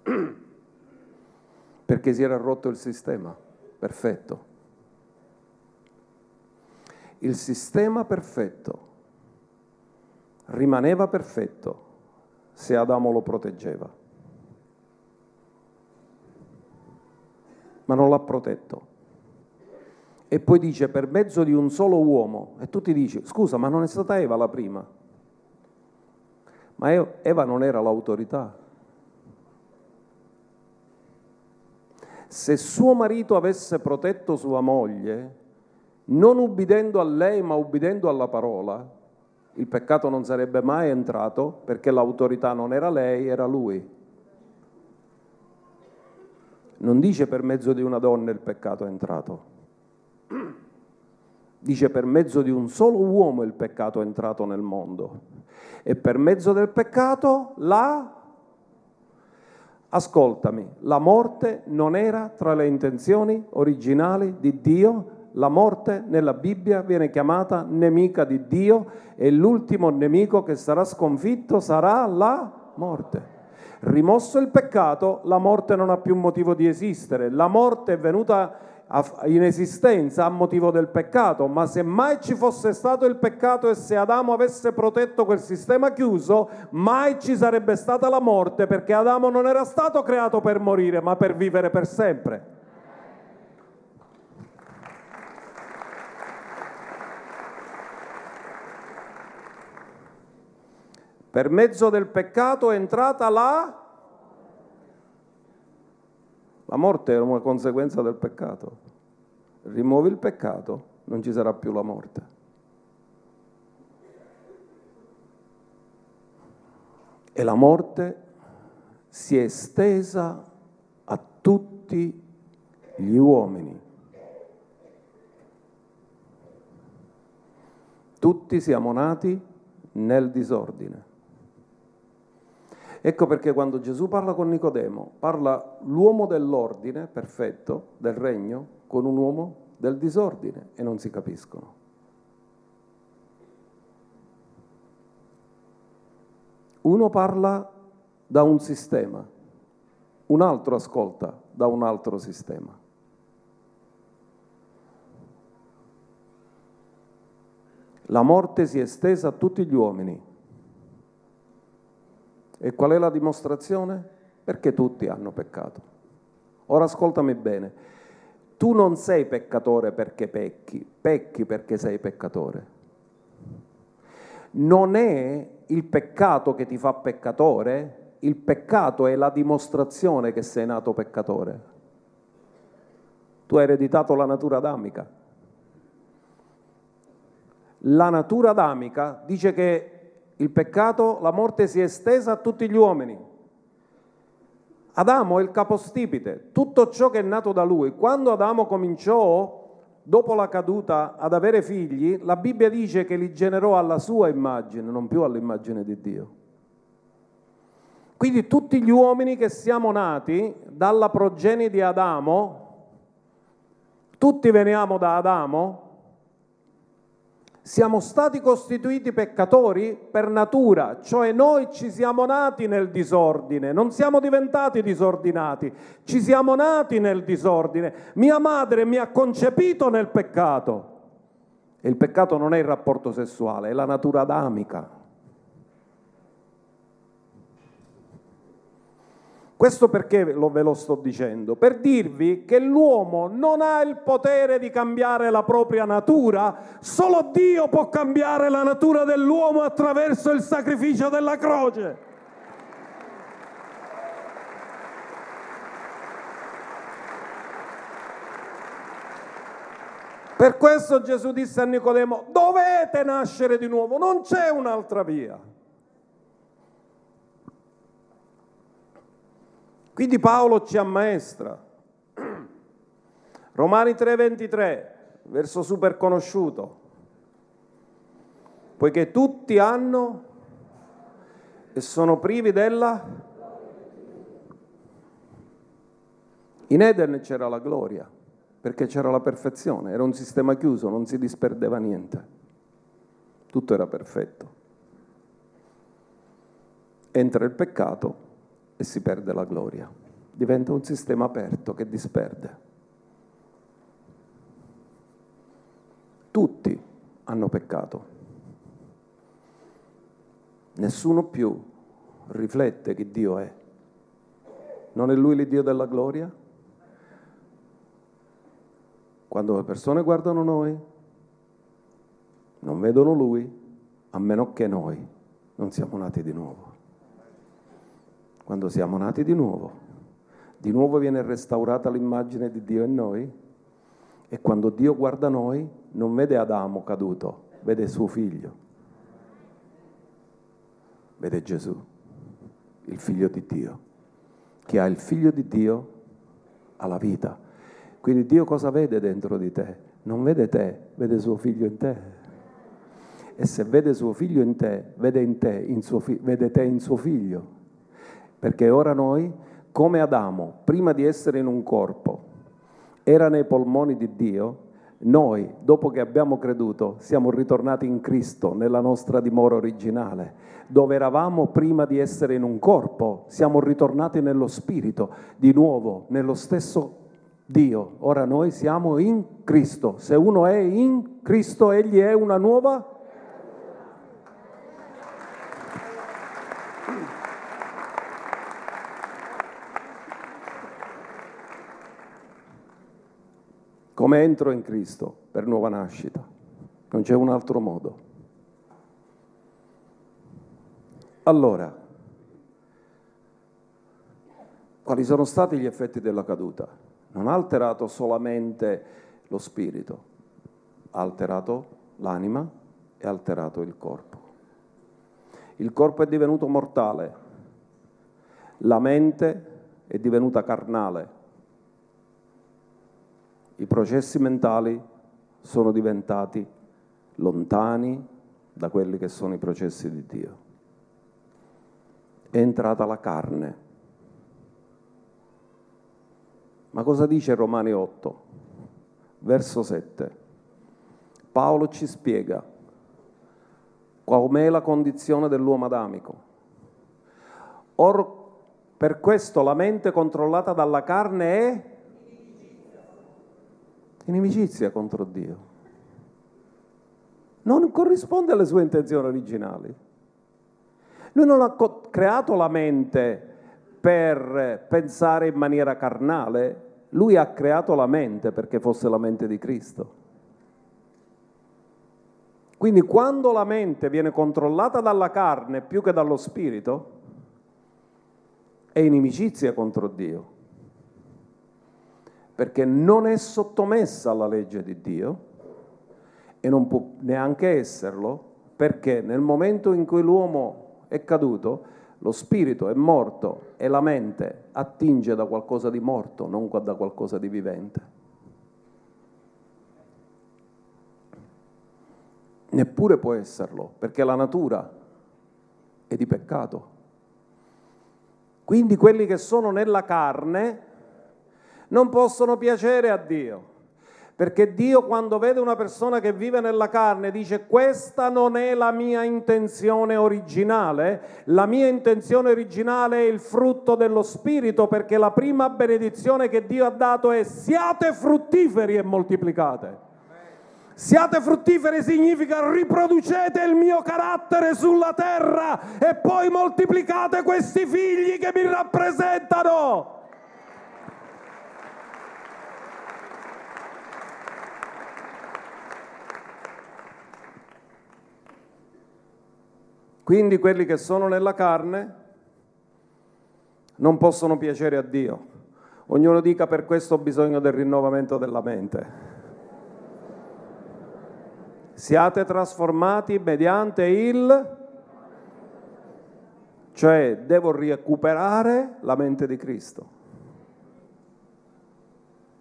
S1: Perché si era rotto il sistema. Perfetto. Il sistema perfetto rimaneva perfetto se Adamo lo proteggeva. Ma non l'ha protetto. E poi dice per mezzo di un solo uomo, e tu ti dici, scusa, ma non è stata Eva la prima? Ma Eva non era l'autorità. Se suo marito avesse protetto sua moglie, non ubbidendo a lei ma ubbidendo alla parola, il peccato non sarebbe mai entrato perché l'autorità non era lei, era lui. Non dice per mezzo di una donna il peccato è entrato. Dice per mezzo di un solo uomo il peccato è entrato nel mondo. E per mezzo del peccato la... Ascoltami, la morte non era tra le intenzioni originali di Dio. La morte nella Bibbia viene chiamata nemica di Dio e l'ultimo nemico che sarà sconfitto sarà la morte. Rimosso il peccato, la morte non ha più motivo di esistere. La morte è venuta in esistenza a motivo del peccato, ma se mai ci fosse stato il peccato e se Adamo avesse protetto quel sistema chiuso, mai ci sarebbe stata la morte perché Adamo non era stato creato per morire, ma per vivere per sempre. Per mezzo del peccato è entrata la... La morte era una conseguenza del peccato. Rimuovi il peccato, non ci sarà più la morte. E la morte si è estesa a tutti gli uomini. Tutti siamo nati nel disordine. Ecco perché quando Gesù parla con Nicodemo, parla l'uomo dell'ordine perfetto, del regno, con un uomo del disordine e non si capiscono. Uno parla da un sistema, un altro ascolta da un altro sistema. La morte si è estesa a tutti gli uomini e qual è la dimostrazione? Perché tutti hanno peccato. Ora ascoltami bene, tu non sei peccatore perché pecchi, pecchi perché sei peccatore. Non è il peccato che ti fa peccatore, il peccato è la dimostrazione che sei nato peccatore. Tu hai ereditato la natura adamica. La natura adamica dice che il peccato, la morte si è estesa a tutti gli uomini. Adamo è il capostipite, tutto ciò che è nato da lui. Quando Adamo cominciò, dopo la caduta, ad avere figli, la Bibbia dice che li generò alla sua immagine, non più all'immagine di Dio. Quindi tutti gli uomini che siamo nati dalla progenie di Adamo, tutti veniamo da Adamo, siamo stati costituiti peccatori per natura, cioè noi ci siamo nati nel disordine, non siamo diventati disordinati, ci siamo nati nel disordine. Mia madre mi ha concepito nel peccato. E il peccato non è il rapporto sessuale, è la natura adamica. Questo perché ve lo sto dicendo? Per dirvi che l'uomo non ha il potere di cambiare la propria natura, solo Dio può cambiare la natura dell'uomo attraverso il sacrificio della croce. Per questo Gesù disse a Nicodemo, dovete nascere di nuovo, non c'è un'altra via. Quindi Paolo ci ammaestra. Romani 3:23, verso super conosciuto. Poiché tutti hanno e sono privi della... In Eden c'era la gloria, perché c'era la perfezione, era un sistema chiuso, non si disperdeva niente. Tutto era perfetto. Entra il peccato e si perde la gloria. Diventa un sistema aperto che disperde. Tutti hanno peccato. Nessuno più riflette chi Dio è. Non è Lui l'Iddio della gloria? Quando le persone guardano noi, non vedono Lui, a meno che noi non siamo nati di nuovo quando siamo nati di nuovo. Di nuovo viene restaurata l'immagine di Dio in noi e quando Dio guarda noi non vede Adamo caduto, vede suo figlio. Vede Gesù, il figlio di Dio. Chi ha il figlio di Dio ha la vita. Quindi Dio cosa vede dentro di te? Non vede te, vede suo figlio in te. E se vede suo figlio in te, vede, in te, in fi- vede te in suo figlio perché ora noi, come Adamo, prima di essere in un corpo, era nei polmoni di Dio, noi, dopo che abbiamo creduto, siamo ritornati in Cristo, nella nostra dimora originale. Dove eravamo prima di essere in un corpo, siamo ritornati nello spirito, di nuovo, nello stesso Dio. Ora noi siamo in Cristo. Se uno è in Cristo, egli è una nuova come entro in Cristo per nuova nascita. Non c'è un altro modo. Allora, quali sono stati gli effetti della caduta? Non ha alterato solamente lo spirito, ha alterato l'anima e ha alterato il corpo. Il corpo è divenuto mortale, la mente è divenuta carnale, i processi mentali sono diventati lontani da quelli che sono i processi di Dio. È entrata la carne. Ma cosa dice Romani 8, verso 7? Paolo ci spiega qual è la condizione dell'uomo adamico. Or, per questo la mente controllata dalla carne è inimicizia contro Dio. Non corrisponde alle sue intenzioni originali. Lui non ha creato la mente per pensare in maniera carnale, lui ha creato la mente perché fosse la mente di Cristo. Quindi quando la mente viene controllata dalla carne più che dallo spirito, è inimicizia contro Dio perché non è sottomessa alla legge di Dio e non può neanche esserlo perché nel momento in cui l'uomo è caduto, lo spirito è morto e la mente attinge da qualcosa di morto, non da qualcosa di vivente. Neppure può esserlo, perché la natura è di peccato. Quindi quelli che sono nella carne non possono piacere a Dio. Perché Dio quando vede una persona che vive nella carne dice questa non è la mia intenzione originale, la mia intenzione originale è il frutto dello Spirito perché la prima benedizione che Dio ha dato è siate fruttiferi e moltiplicate. Siate fruttiferi significa riproducete il mio carattere sulla terra e poi moltiplicate questi figli che mi rappresentano. Quindi quelli che sono nella carne non possono piacere a Dio. Ognuno dica per questo ho bisogno del rinnovamento della mente. Siate trasformati mediante il... cioè devo recuperare la mente di Cristo.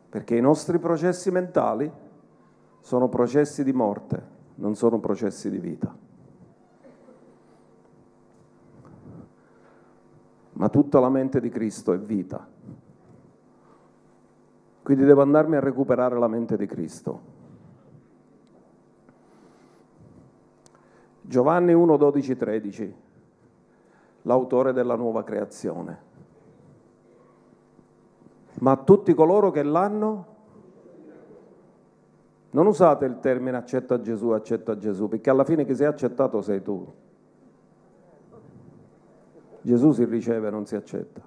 S1: Perché i nostri processi mentali sono processi di morte, non sono processi di vita. Ma tutta la mente di Cristo è vita. Quindi devo andarmi a recuperare la mente di Cristo. Giovanni 1, 12, 13, l'autore della nuova creazione. Ma tutti coloro che l'hanno, non usate il termine accetta Gesù, accetta Gesù, perché alla fine chi sei accettato sei tu. Gesù si riceve, non si accetta.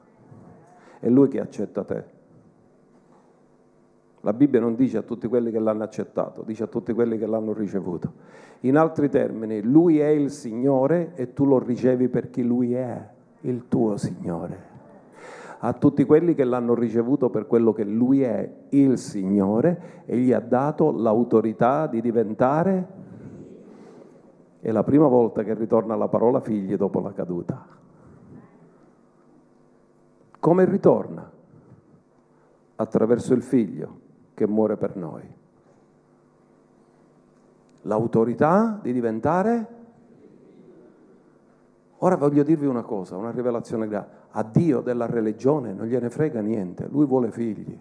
S1: È Lui che accetta te. La Bibbia non dice a tutti quelli che l'hanno accettato, dice a tutti quelli che l'hanno ricevuto. In altri termini, Lui è il Signore e tu lo ricevi per chi Lui è, il tuo Signore. A tutti quelli che l'hanno ricevuto per quello che Lui è, il Signore, e gli ha dato l'autorità di diventare... È la prima volta che ritorna la parola figli dopo la caduta. Come ritorna? Attraverso il figlio che muore per noi. L'autorità di diventare... Ora voglio dirvi una cosa, una rivelazione grande. A Dio della religione non gliene frega niente, lui vuole figli.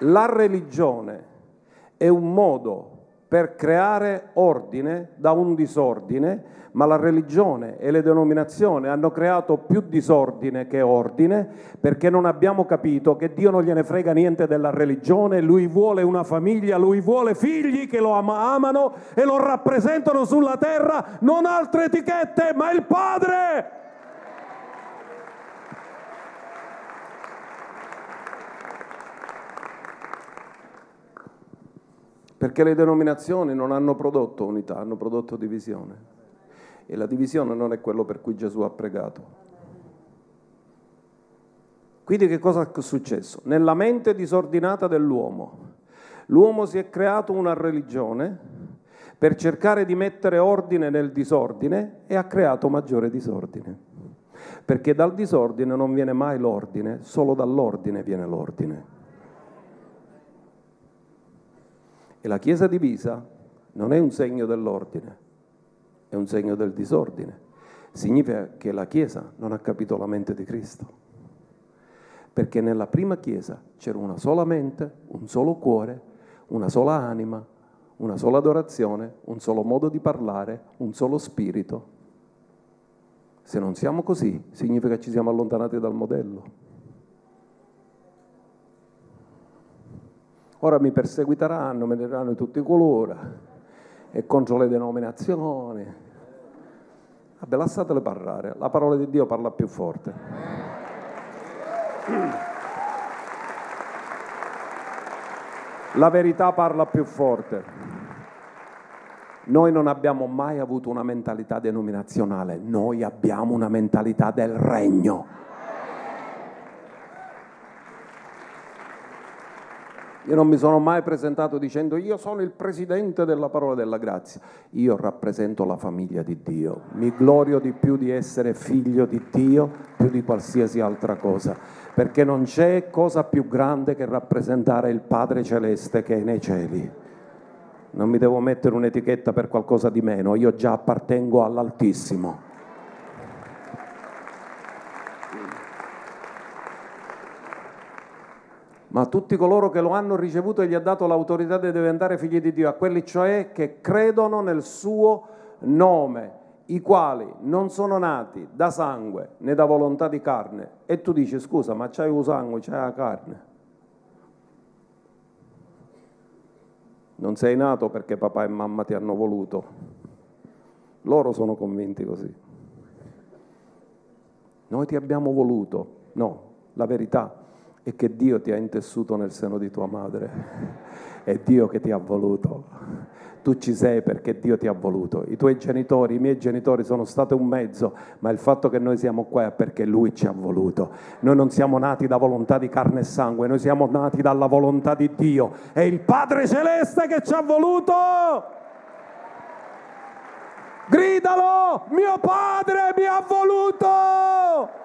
S1: La religione è un modo per creare ordine da un disordine, ma la religione e le denominazioni hanno creato più disordine che ordine perché non abbiamo capito che Dio non gliene frega niente della religione, lui vuole una famiglia, lui vuole figli che lo amano e lo rappresentano sulla terra, non altre etichette, ma il Padre. Perché le denominazioni non hanno prodotto unità, hanno prodotto divisione. E la divisione non è quello per cui Gesù ha pregato. Quindi che cosa è successo? Nella mente disordinata dell'uomo, l'uomo si è creato una religione per cercare di mettere ordine nel disordine e ha creato maggiore disordine. Perché dal disordine non viene mai l'ordine, solo dall'ordine viene l'ordine. E la Chiesa divisa non è un segno dell'ordine, è un segno del disordine. Significa che la Chiesa non ha capito la mente di Cristo. Perché nella prima Chiesa c'era una sola mente, un solo cuore, una sola anima, una sola adorazione, un solo modo di parlare, un solo spirito. Se non siamo così, significa che ci siamo allontanati dal modello. Ora mi perseguiteranno, me ne daranno di tutti colori e contro le denominazioni. Vabbè, lasciatele parlare, la parola di Dio parla più forte. La verità parla più forte. Noi non abbiamo mai avuto una mentalità denominazionale, noi abbiamo una mentalità del regno. Io non mi sono mai presentato dicendo io sono il presidente della parola della grazia. Io rappresento la famiglia di Dio. Mi glorio di più di essere figlio di Dio più di qualsiasi altra cosa. Perché non c'è cosa più grande che rappresentare il Padre Celeste che è nei cieli. Non mi devo mettere un'etichetta per qualcosa di meno, io già appartengo all'Altissimo. Ma a tutti coloro che lo hanno ricevuto e gli ha dato l'autorità di diventare figli di Dio, a quelli cioè che credono nel suo nome, i quali non sono nati da sangue né da volontà di carne. E tu dici, scusa, ma c'hai il sangue, c'hai la carne. Non sei nato perché papà e mamma ti hanno voluto. Loro sono convinti così. Noi ti abbiamo voluto. No, la verità e che Dio ti ha intessuto nel seno di tua madre. È Dio che ti ha voluto. Tu ci sei perché Dio ti ha voluto. I tuoi genitori, i miei genitori sono stati un mezzo, ma il fatto che noi siamo qua è perché Lui ci ha voluto. Noi non siamo nati da volontà di carne e sangue, noi siamo nati dalla volontà di Dio. È il Padre Celeste che ci ha voluto. Gridalo, mio Padre mi ha voluto.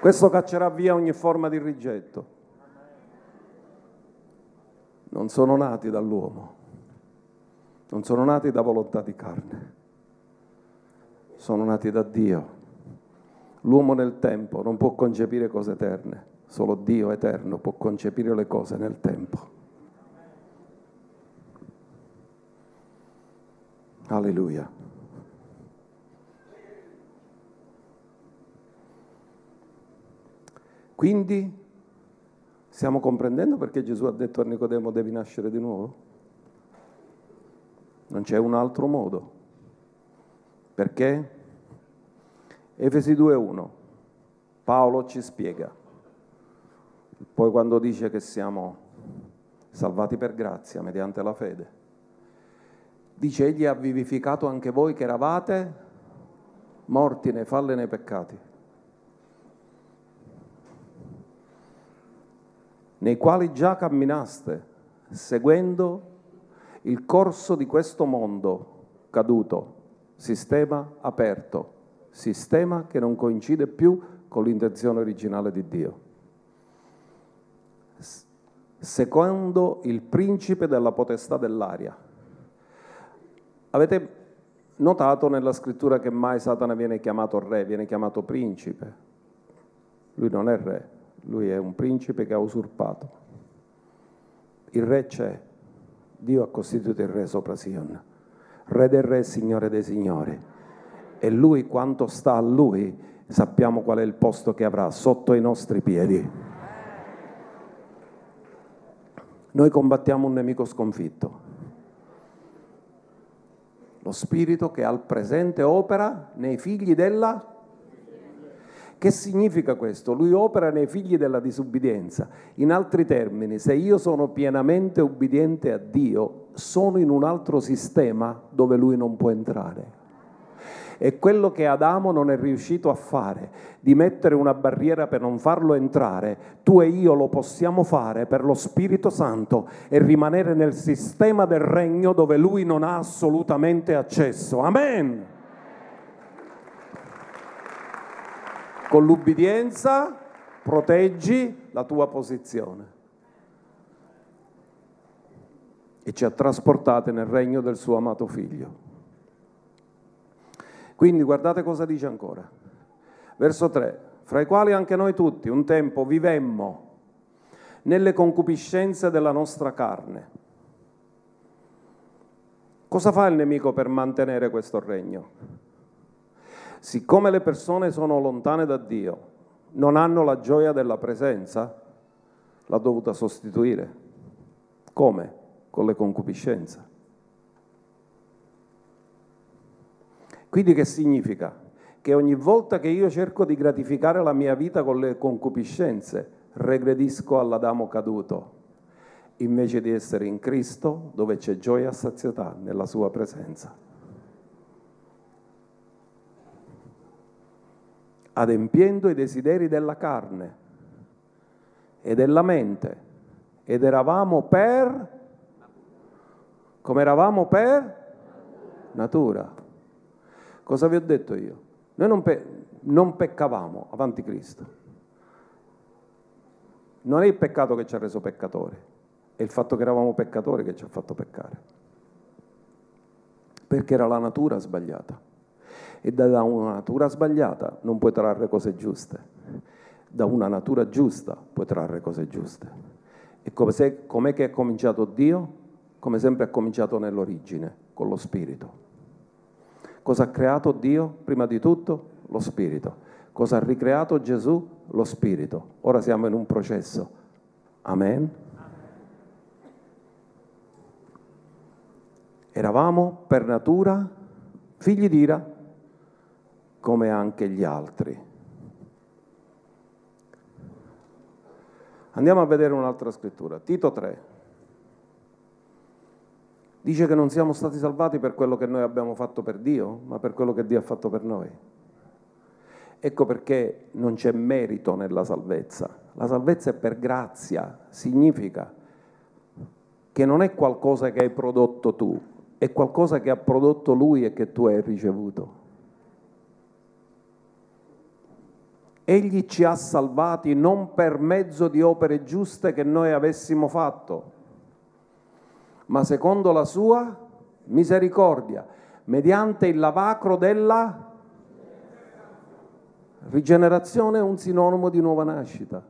S1: Questo caccerà via ogni forma di rigetto. Non sono nati dall'uomo, non sono nati da volontà di carne, sono nati da Dio. L'uomo nel tempo non può concepire cose eterne, solo Dio eterno può concepire le cose nel tempo. Alleluia. Quindi stiamo comprendendo perché Gesù ha detto a Nicodemo devi nascere di nuovo? Non c'è un altro modo. Perché? Efesi 2.1, Paolo ci spiega. Poi quando dice che siamo salvati per grazia mediante la fede, dice egli ha vivificato anche voi che eravate morti nei falli e nei peccati nei quali già camminaste, seguendo il corso di questo mondo caduto, sistema aperto, sistema che non coincide più con l'intenzione originale di Dio. Secondo il principe della potestà dell'aria. Avete notato nella scrittura che mai Satana viene chiamato re, viene chiamato principe. Lui non è re, lui è un principe che ha usurpato. Il re c'è, Dio ha costituito il re sopra Sion, re del re, signore dei signori. E lui, quanto sta a lui, sappiamo qual è il posto che avrà sotto i nostri piedi. Noi combattiamo un nemico sconfitto. Lo spirito che al presente opera nei figli della che significa questo? Lui opera nei figli della disubbidienza. In altri termini, se io sono pienamente ubbidiente a Dio, sono in un altro sistema dove lui non può entrare. E quello che Adamo non è riuscito a fare, di mettere una barriera per non farlo entrare, tu e io lo possiamo fare per lo Spirito Santo e rimanere nel sistema del regno dove lui non ha assolutamente accesso. Amen. Con l'ubbidienza proteggi la tua posizione. E ci ha trasportate nel regno del suo amato figlio. Quindi guardate cosa dice ancora. Verso 3. Fra i quali anche noi tutti un tempo vivemmo nelle concupiscenze della nostra carne. Cosa fa il nemico per mantenere questo regno? Siccome le persone sono lontane da Dio, non hanno la gioia della presenza, l'ha dovuta sostituire. Come? Con le concupiscenze. Quindi che significa? Che ogni volta che io cerco di gratificare la mia vita con le concupiscenze, regredisco all'Adamo caduto, invece di essere in Cristo dove c'è gioia e sazietà nella sua presenza. Adempiendo i desideri della carne e della mente. Ed eravamo per... come eravamo per natura. Cosa vi ho detto io? Noi non, pe- non peccavamo avanti Cristo. Non è il peccato che ci ha reso peccatori, è il fatto che eravamo peccatori che ci ha fatto peccare. Perché era la natura sbagliata e da una natura sbagliata non puoi trarre cose giuste. Da una natura giusta puoi trarre cose giuste. E come se, com'è che è cominciato Dio? Come sempre è cominciato nell'origine, con lo Spirito. Cosa ha creato Dio? Prima di tutto lo Spirito. Cosa ha ricreato Gesù? Lo Spirito. Ora siamo in un processo. Amen. Eravamo per natura figli di ira, come anche gli altri. Andiamo a vedere un'altra scrittura, Tito 3. Dice che non siamo stati salvati per quello che noi abbiamo fatto per Dio, ma per quello che Dio ha fatto per noi. Ecco perché non c'è merito nella salvezza. La salvezza è per grazia, significa che non è qualcosa che hai prodotto tu, è qualcosa che ha prodotto Lui e che tu hai ricevuto. Egli ci ha salvati non per mezzo di opere giuste che noi avessimo fatto, ma secondo la sua misericordia, mediante il lavacro della rigenerazione, un sinonimo di nuova nascita,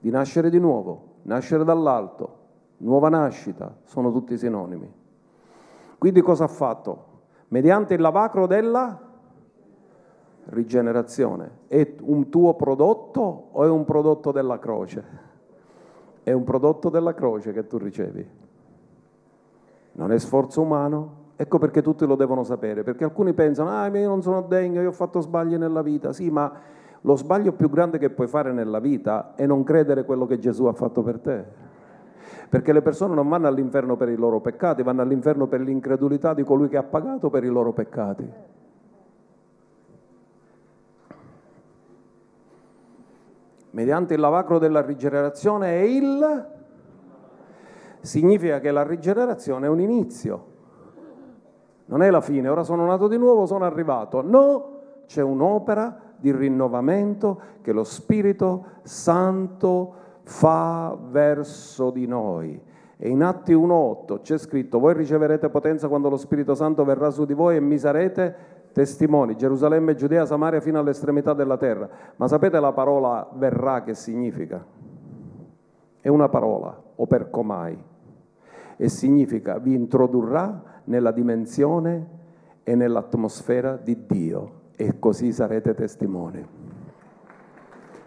S1: di nascere di nuovo, nascere dall'alto, nuova nascita, sono tutti sinonimi. Quindi cosa ha fatto? Mediante il lavacro della rigenerazione è un tuo prodotto o è un prodotto della croce? È un prodotto della croce che tu ricevi. Non è sforzo umano. Ecco perché tutti lo devono sapere, perché alcuni pensano, ah, io non sono degno, io ho fatto sbagli nella vita. Sì, ma lo sbaglio più grande che puoi fare nella vita è non credere quello che Gesù ha fatto per te. Perché le persone non vanno all'inferno per i loro peccati, vanno all'inferno per l'incredulità di colui che ha pagato per i loro peccati. Mediante il lavacro della rigenerazione e il... significa che la rigenerazione è un inizio, non è la fine, ora sono nato di nuovo, sono arrivato. No, c'è un'opera di rinnovamento che lo Spirito Santo fa verso di noi. E in Atti 1.8 c'è scritto, voi riceverete potenza quando lo Spirito Santo verrà su di voi e mi sarete testimoni, Gerusalemme, Giudea, Samaria fino all'estremità della terra. Ma sapete la parola verrà che significa? È una parola, o percomai, e significa vi introdurrà nella dimensione e nell'atmosfera di Dio e così sarete testimoni.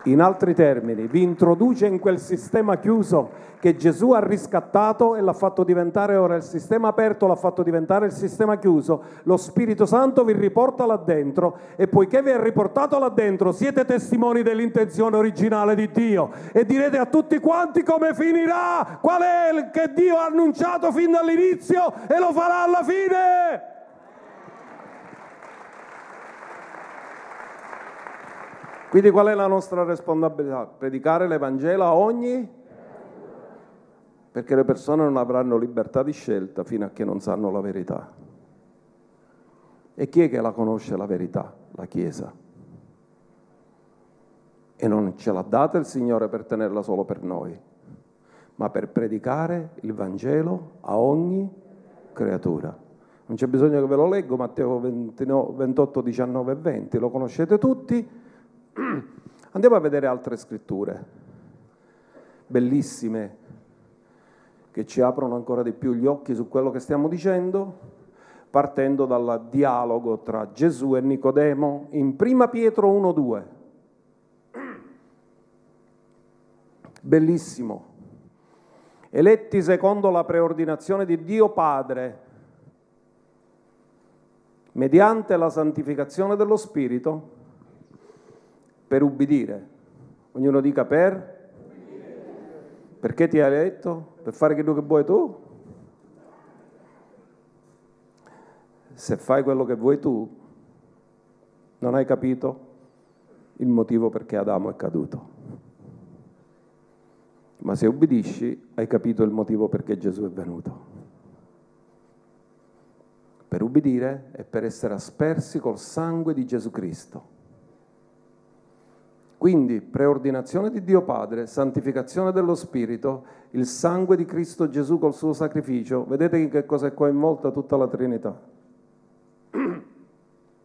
S1: In altri termini, vi introduce in quel sistema chiuso che Gesù ha riscattato e l'ha fatto diventare ora il sistema aperto, l'ha fatto diventare il sistema chiuso. Lo Spirito Santo vi riporta là dentro e poiché vi è riportato là dentro siete testimoni dell'intenzione originale di Dio e direte a tutti quanti come finirà, qual è il che Dio ha annunciato fin dall'inizio e lo farà alla fine. Quindi qual è la nostra responsabilità? Predicare l'Evangelo a ogni? Perché le persone non avranno libertà di scelta fino a che non sanno la verità. E chi è che la conosce la verità? La Chiesa. E non ce l'ha data il Signore per tenerla solo per noi, ma per predicare il Vangelo a ogni creatura. Non c'è bisogno che ve lo leggo, Matteo 28, 19 e 20, lo conoscete tutti Andiamo a vedere altre scritture, bellissime, che ci aprono ancora di più gli occhi su quello che stiamo dicendo, partendo dal dialogo tra Gesù e Nicodemo in 1 Pietro 1-2. Bellissimo. Eletti secondo la preordinazione di Dio Padre, mediante la santificazione dello Spirito, per ubbidire. Ognuno dica per? Perché ti ha eletto? Per fare quello che vuoi tu? Se fai quello che vuoi tu, non hai capito il motivo perché Adamo è caduto. Ma se ubbidisci, hai capito il motivo perché Gesù è venuto. Per ubbidire e per essere aspersi col sangue di Gesù Cristo. Quindi preordinazione di Dio Padre, santificazione dello Spirito, il sangue di Cristo Gesù col suo sacrificio. Vedete che cosa è coinvolta tutta la Trinità.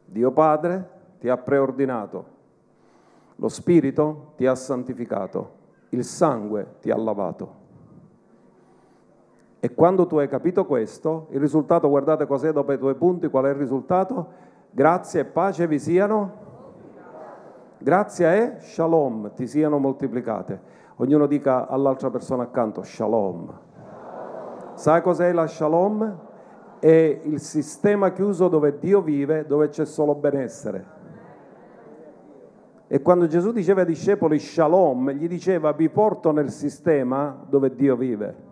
S1: Dio Padre ti ha preordinato, lo Spirito ti ha santificato, il sangue ti ha lavato. E quando tu hai capito questo, il risultato, guardate cos'è dopo i tuoi punti, qual è il risultato? Grazie e pace vi siano Grazia e shalom ti siano moltiplicate. Ognuno dica all'altra persona accanto shalom. Sai cos'è la shalom? È il sistema chiuso dove Dio vive, dove c'è solo benessere. E quando Gesù diceva ai discepoli shalom, gli diceva vi porto nel sistema dove Dio vive.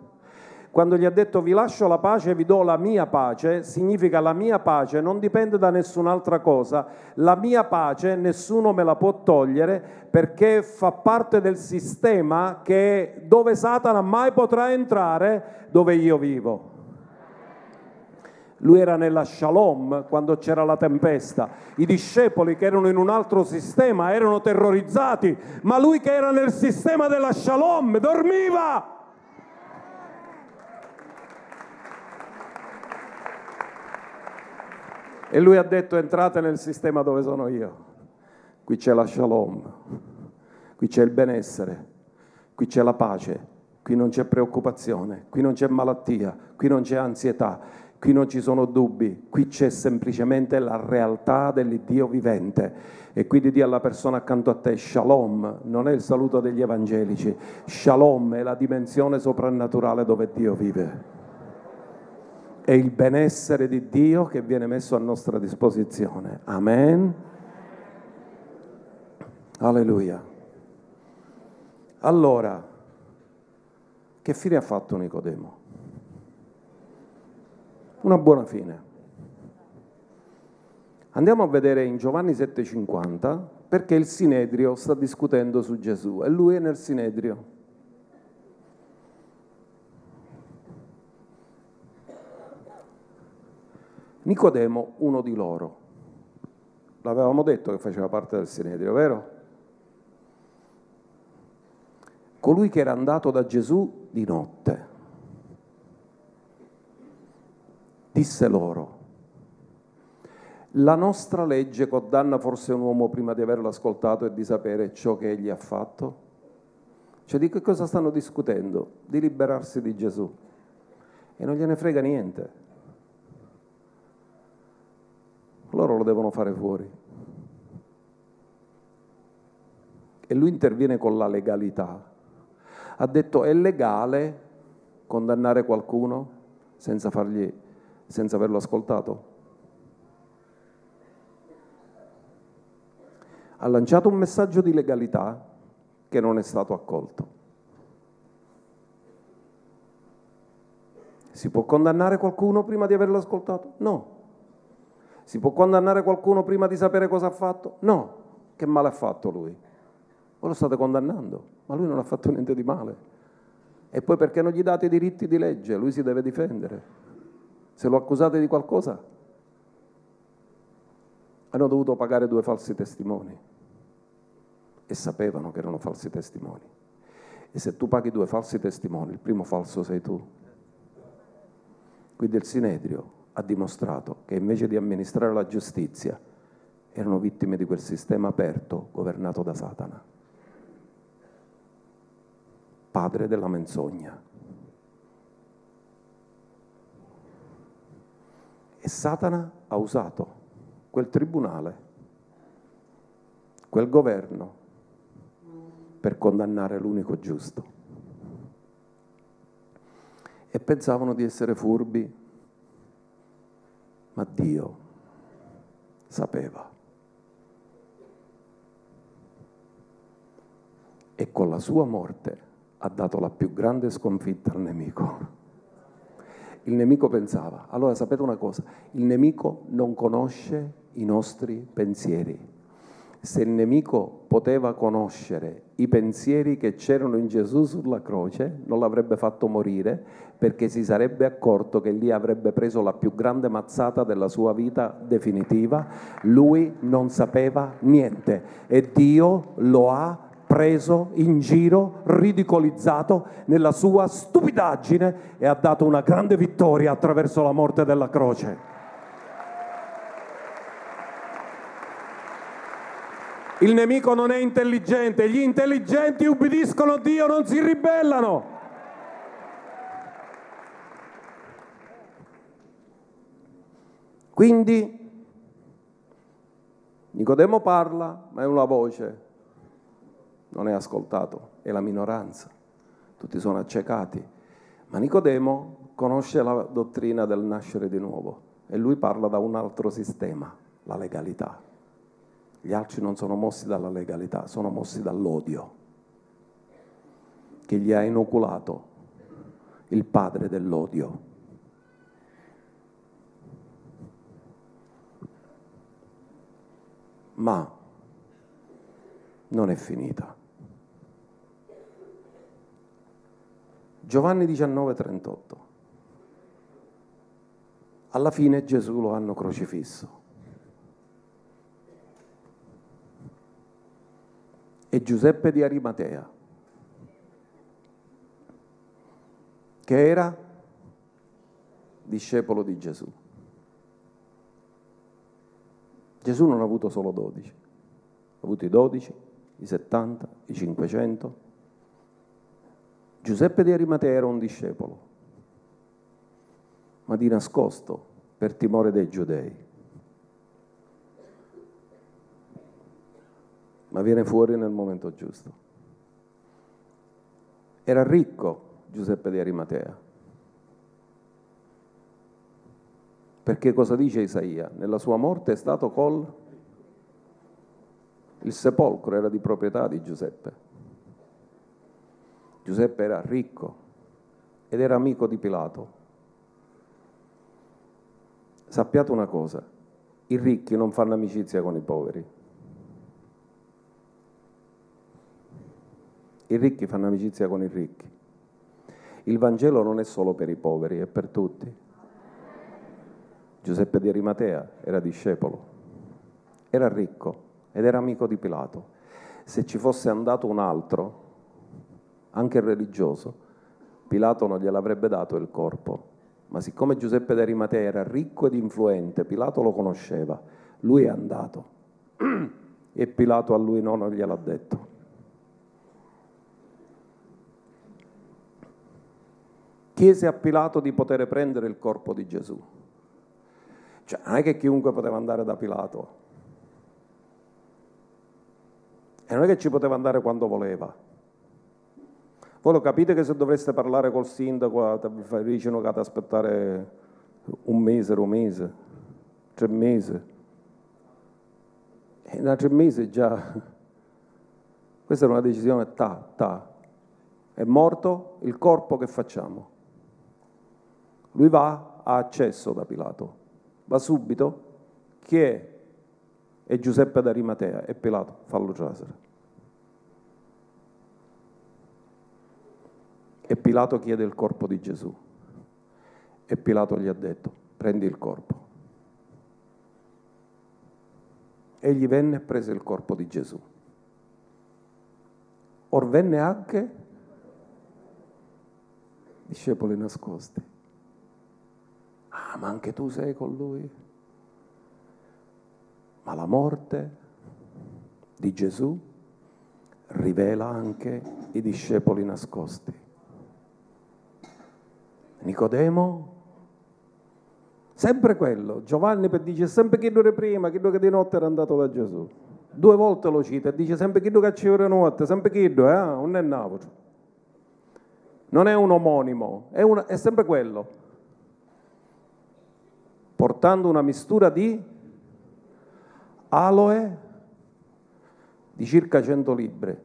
S1: Quando gli ha detto vi lascio la pace, vi do la mia pace, significa la mia pace non dipende da nessun'altra cosa, la mia pace nessuno me la può togliere perché fa parte del sistema che dove Satana mai potrà entrare, dove io vivo. Lui era nella shalom quando c'era la tempesta. I discepoli che erano in un altro sistema erano terrorizzati, ma lui che era nel sistema della shalom dormiva. E lui ha detto entrate nel sistema dove sono io. Qui c'è la shalom, qui c'è il benessere, qui c'è la pace, qui non c'è preoccupazione, qui non c'è malattia, qui non c'è ansietà, qui non ci sono dubbi, qui c'è semplicemente la realtà dell'Iddio vivente. E quindi di alla persona accanto a te, shalom, non è il saluto degli evangelici, shalom è la dimensione soprannaturale dove Dio vive è il benessere di Dio che viene messo a nostra disposizione. Amen. Alleluia. Allora, che fine ha fatto Nicodemo? Una buona fine. Andiamo a vedere in Giovanni 7,50 perché il Sinedrio sta discutendo su Gesù e lui è nel Sinedrio. Nicodemo, uno di loro. L'avevamo detto che faceva parte del Sinedrio, vero? Colui che era andato da Gesù di notte. Disse loro, La nostra legge condanna forse un uomo prima di averlo ascoltato e di sapere ciò che egli ha fatto? Cioè di che cosa stanno discutendo? Di liberarsi di Gesù. E non gliene frega niente. Loro lo devono fare fuori. E lui interviene con la legalità. Ha detto è legale condannare qualcuno senza, fargli, senza averlo ascoltato? Ha lanciato un messaggio di legalità che non è stato accolto. Si può condannare qualcuno prima di averlo ascoltato? No. Si può condannare qualcuno prima di sapere cosa ha fatto? No. Che male ha fatto lui? Voi lo state condannando, ma lui non ha fatto niente di male. E poi perché non gli date i diritti di legge? Lui si deve difendere. Se lo accusate di qualcosa, hanno dovuto pagare due falsi testimoni e sapevano che erano falsi testimoni. E se tu paghi due falsi testimoni, il primo falso sei tu. Quindi il Sinedrio ha dimostrato che invece di amministrare la giustizia erano vittime di quel sistema aperto governato da Satana, padre della menzogna. E Satana ha usato quel tribunale, quel governo, per condannare l'unico giusto. E pensavano di essere furbi, ma Dio sapeva. E con la sua morte ha dato la più grande sconfitta al nemico. Il nemico pensava, allora sapete una cosa, il nemico non conosce i nostri pensieri se il nemico poteva conoscere i pensieri che c'erano in Gesù sulla croce, non l'avrebbe fatto morire perché si sarebbe accorto che lì avrebbe preso la più grande mazzata della sua vita definitiva. Lui non sapeva niente e Dio lo ha preso in giro, ridicolizzato nella sua stupidaggine e ha dato una grande vittoria attraverso la morte della croce. Il nemico non è intelligente, gli intelligenti ubbidiscono Dio, non si ribellano. Quindi Nicodemo parla, ma è una voce, non è ascoltato, è la minoranza, tutti sono accecati. Ma Nicodemo conosce la dottrina del nascere di nuovo e lui parla da un altro sistema, la legalità. Gli altri non sono mossi dalla legalità, sono mossi dall'odio che gli ha inoculato il padre dell'odio. Ma non è finita. Giovanni 19:38. Alla fine Gesù lo hanno crocifisso. E Giuseppe di Arimatea, che era discepolo di Gesù. Gesù non ha avuto solo dodici, ha avuto i dodici, i settanta, i cinquecento. Giuseppe di Arimatea era un discepolo, ma di nascosto per timore dei giudei. Ma viene fuori nel momento giusto. Era ricco Giuseppe di Arimatea. Perché cosa dice Isaia? Nella sua morte è stato col... Il sepolcro era di proprietà di Giuseppe. Giuseppe era ricco ed era amico di Pilato. Sappiate una cosa, i ricchi non fanno amicizia con i poveri. I ricchi fanno amicizia con i ricchi. Il Vangelo non è solo per i poveri, è per tutti. Giuseppe di Arimatea era discepolo, era ricco ed era amico di Pilato. Se ci fosse andato un altro, anche religioso, Pilato non gliel'avrebbe dato il corpo Ma siccome Giuseppe d'Arimatea era ricco ed influente, Pilato lo conosceva, lui è andato e Pilato a lui no, non gliel'ha detto. Chiese a Pilato di poter prendere il corpo di Gesù. Cioè, non è che chiunque poteva andare da Pilato. E non è che ci poteva andare quando voleva. Voi lo capite che se dovreste parlare col sindaco vi dicono che ad aspettare un mese, un mese, tre mesi. E da tre mesi già... Questa è una decisione ta, ta. È morto il corpo che facciamo? Lui va, ha accesso da Pilato, va subito, chi è? È Giuseppe d'Arimatea, è Pilato, fallo trasere. E Pilato chiede il corpo di Gesù. E Pilato gli ha detto, prendi il corpo. Egli venne e prese il corpo di Gesù. Or venne anche discepoli nascosti. Ma anche tu sei con lui? Ma la morte di Gesù rivela anche i discepoli nascosti. Nicodemo, sempre quello, Giovanni dice sempre chi era prima, chi che di notte era andato da Gesù. Due volte lo cita e dice sempre chi che ci ora notte, sempre chi, eh? non è Napoli. Non è un omonimo, è, una, è sempre quello. Portando una mistura di aloe di circa 100 libbre,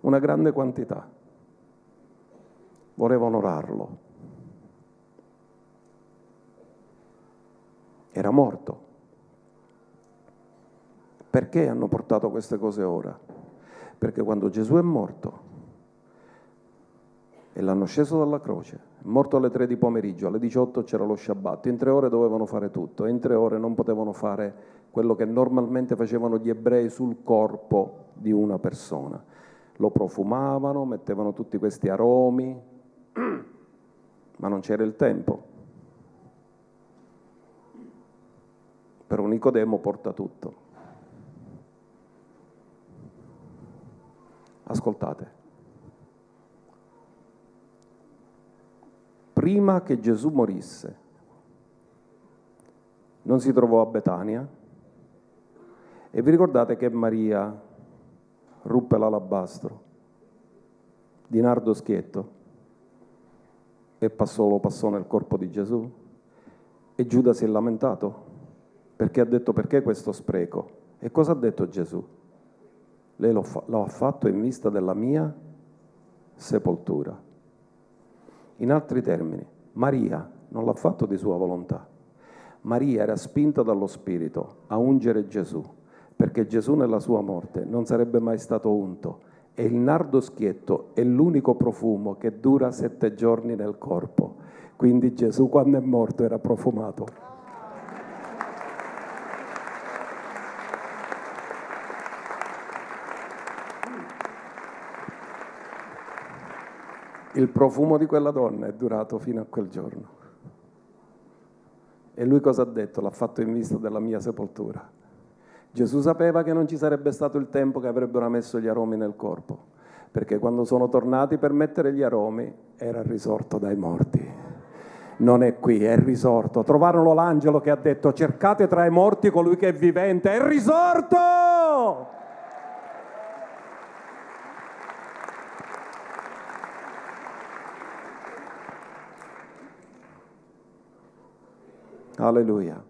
S1: una grande quantità. Voleva onorarlo. era morto. Perché hanno portato queste cose ora? Perché quando Gesù è morto e l'hanno sceso dalla croce, morto alle 3 di pomeriggio, alle 18 c'era lo Shabbat, in tre ore dovevano fare tutto, in tre ore non potevano fare quello che normalmente facevano gli ebrei sul corpo di una persona. Lo profumavano, mettevano tutti questi aromi, ma non c'era il tempo. Però Nicodemo porta tutto. Ascoltate. Prima che Gesù morisse, non si trovò a Betania e vi ricordate che Maria ruppe l'alabastro di nardo schietto e passò, lo passò nel corpo di Gesù e Giuda si è lamentato perché ha detto perché questo spreco? E cosa ha detto Gesù? Lei lo, fa, lo ha fatto in vista della mia sepoltura. In altri termini, Maria non l'ha fatto di sua volontà. Maria era spinta dallo Spirito a ungere Gesù, perché Gesù nella sua morte non sarebbe mai stato unto e il nardo schietto è l'unico profumo che dura sette giorni nel corpo. Quindi Gesù quando è morto era profumato. Il profumo di quella donna è durato fino a quel giorno. E lui cosa ha detto? L'ha fatto in vista della mia sepoltura. Gesù sapeva che non ci sarebbe stato il tempo che avrebbero messo gli aromi nel corpo, perché quando sono tornati per mettere gli aromi era risorto dai morti. Non è qui, è risorto. Trovarono l'angelo che ha detto cercate tra i morti colui che è vivente, è risorto! Alleluia.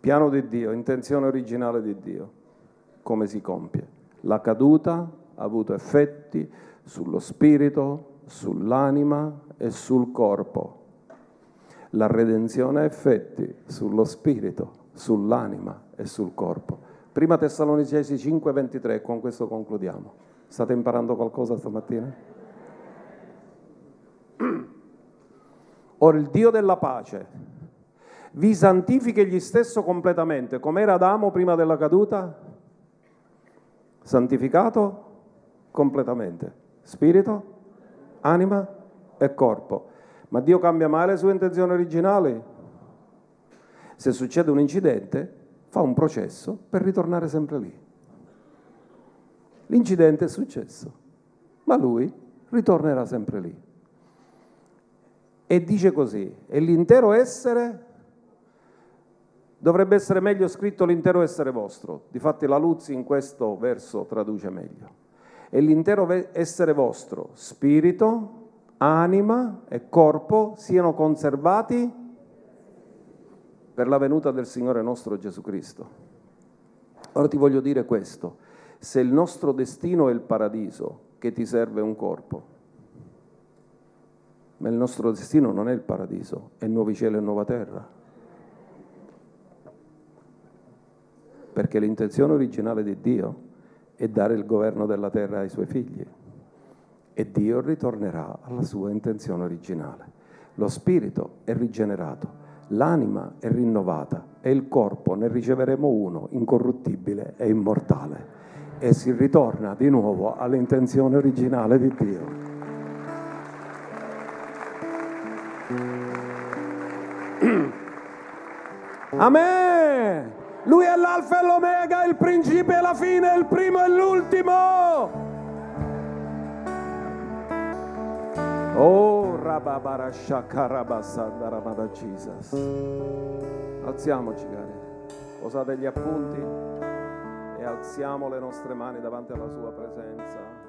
S1: Piano di Dio, intenzione originale di Dio. Come si compie? La caduta ha avuto effetti sullo spirito, sull'anima e sul corpo. La redenzione ha effetti sullo spirito, sull'anima e sul corpo. Prima Tessalonicesi 5:23, con questo concludiamo. State imparando qualcosa stamattina? Ora il Dio della pace vi santifichi egli stesso completamente, come era Adamo prima della caduta? Santificato completamente. Spirito, anima e corpo. Ma Dio cambia mai le sue intenzioni originali? Se succede un incidente, fa un processo per ritornare sempre lì. L'incidente è successo, ma lui ritornerà sempre lì. E dice così, e l'intero essere dovrebbe essere meglio scritto l'intero essere vostro. Difatti la Luzzi in questo verso traduce meglio. E l'intero essere vostro, spirito, anima e corpo siano conservati per la venuta del Signore nostro Gesù Cristo. Ora ti voglio dire questo, se il nostro destino è il paradiso, che ti serve un corpo, ma il nostro destino non è il paradiso, è nuovi cieli e nuova terra. Perché l'intenzione originale di Dio è dare il governo della terra ai suoi figli e Dio ritornerà alla sua intenzione originale. Lo spirito è rigenerato, l'anima è rinnovata e il corpo ne riceveremo uno incorruttibile e immortale e si ritorna di nuovo all'intenzione originale di Dio. Amen! Lui è l'alfa e l'omega, il principio e la fine, il primo e l'ultimo. Oh, Rababarashakarabasandaramada Jesus. Alziamoci, cari. Posate gli appunti e alziamo le nostre mani davanti alla sua presenza.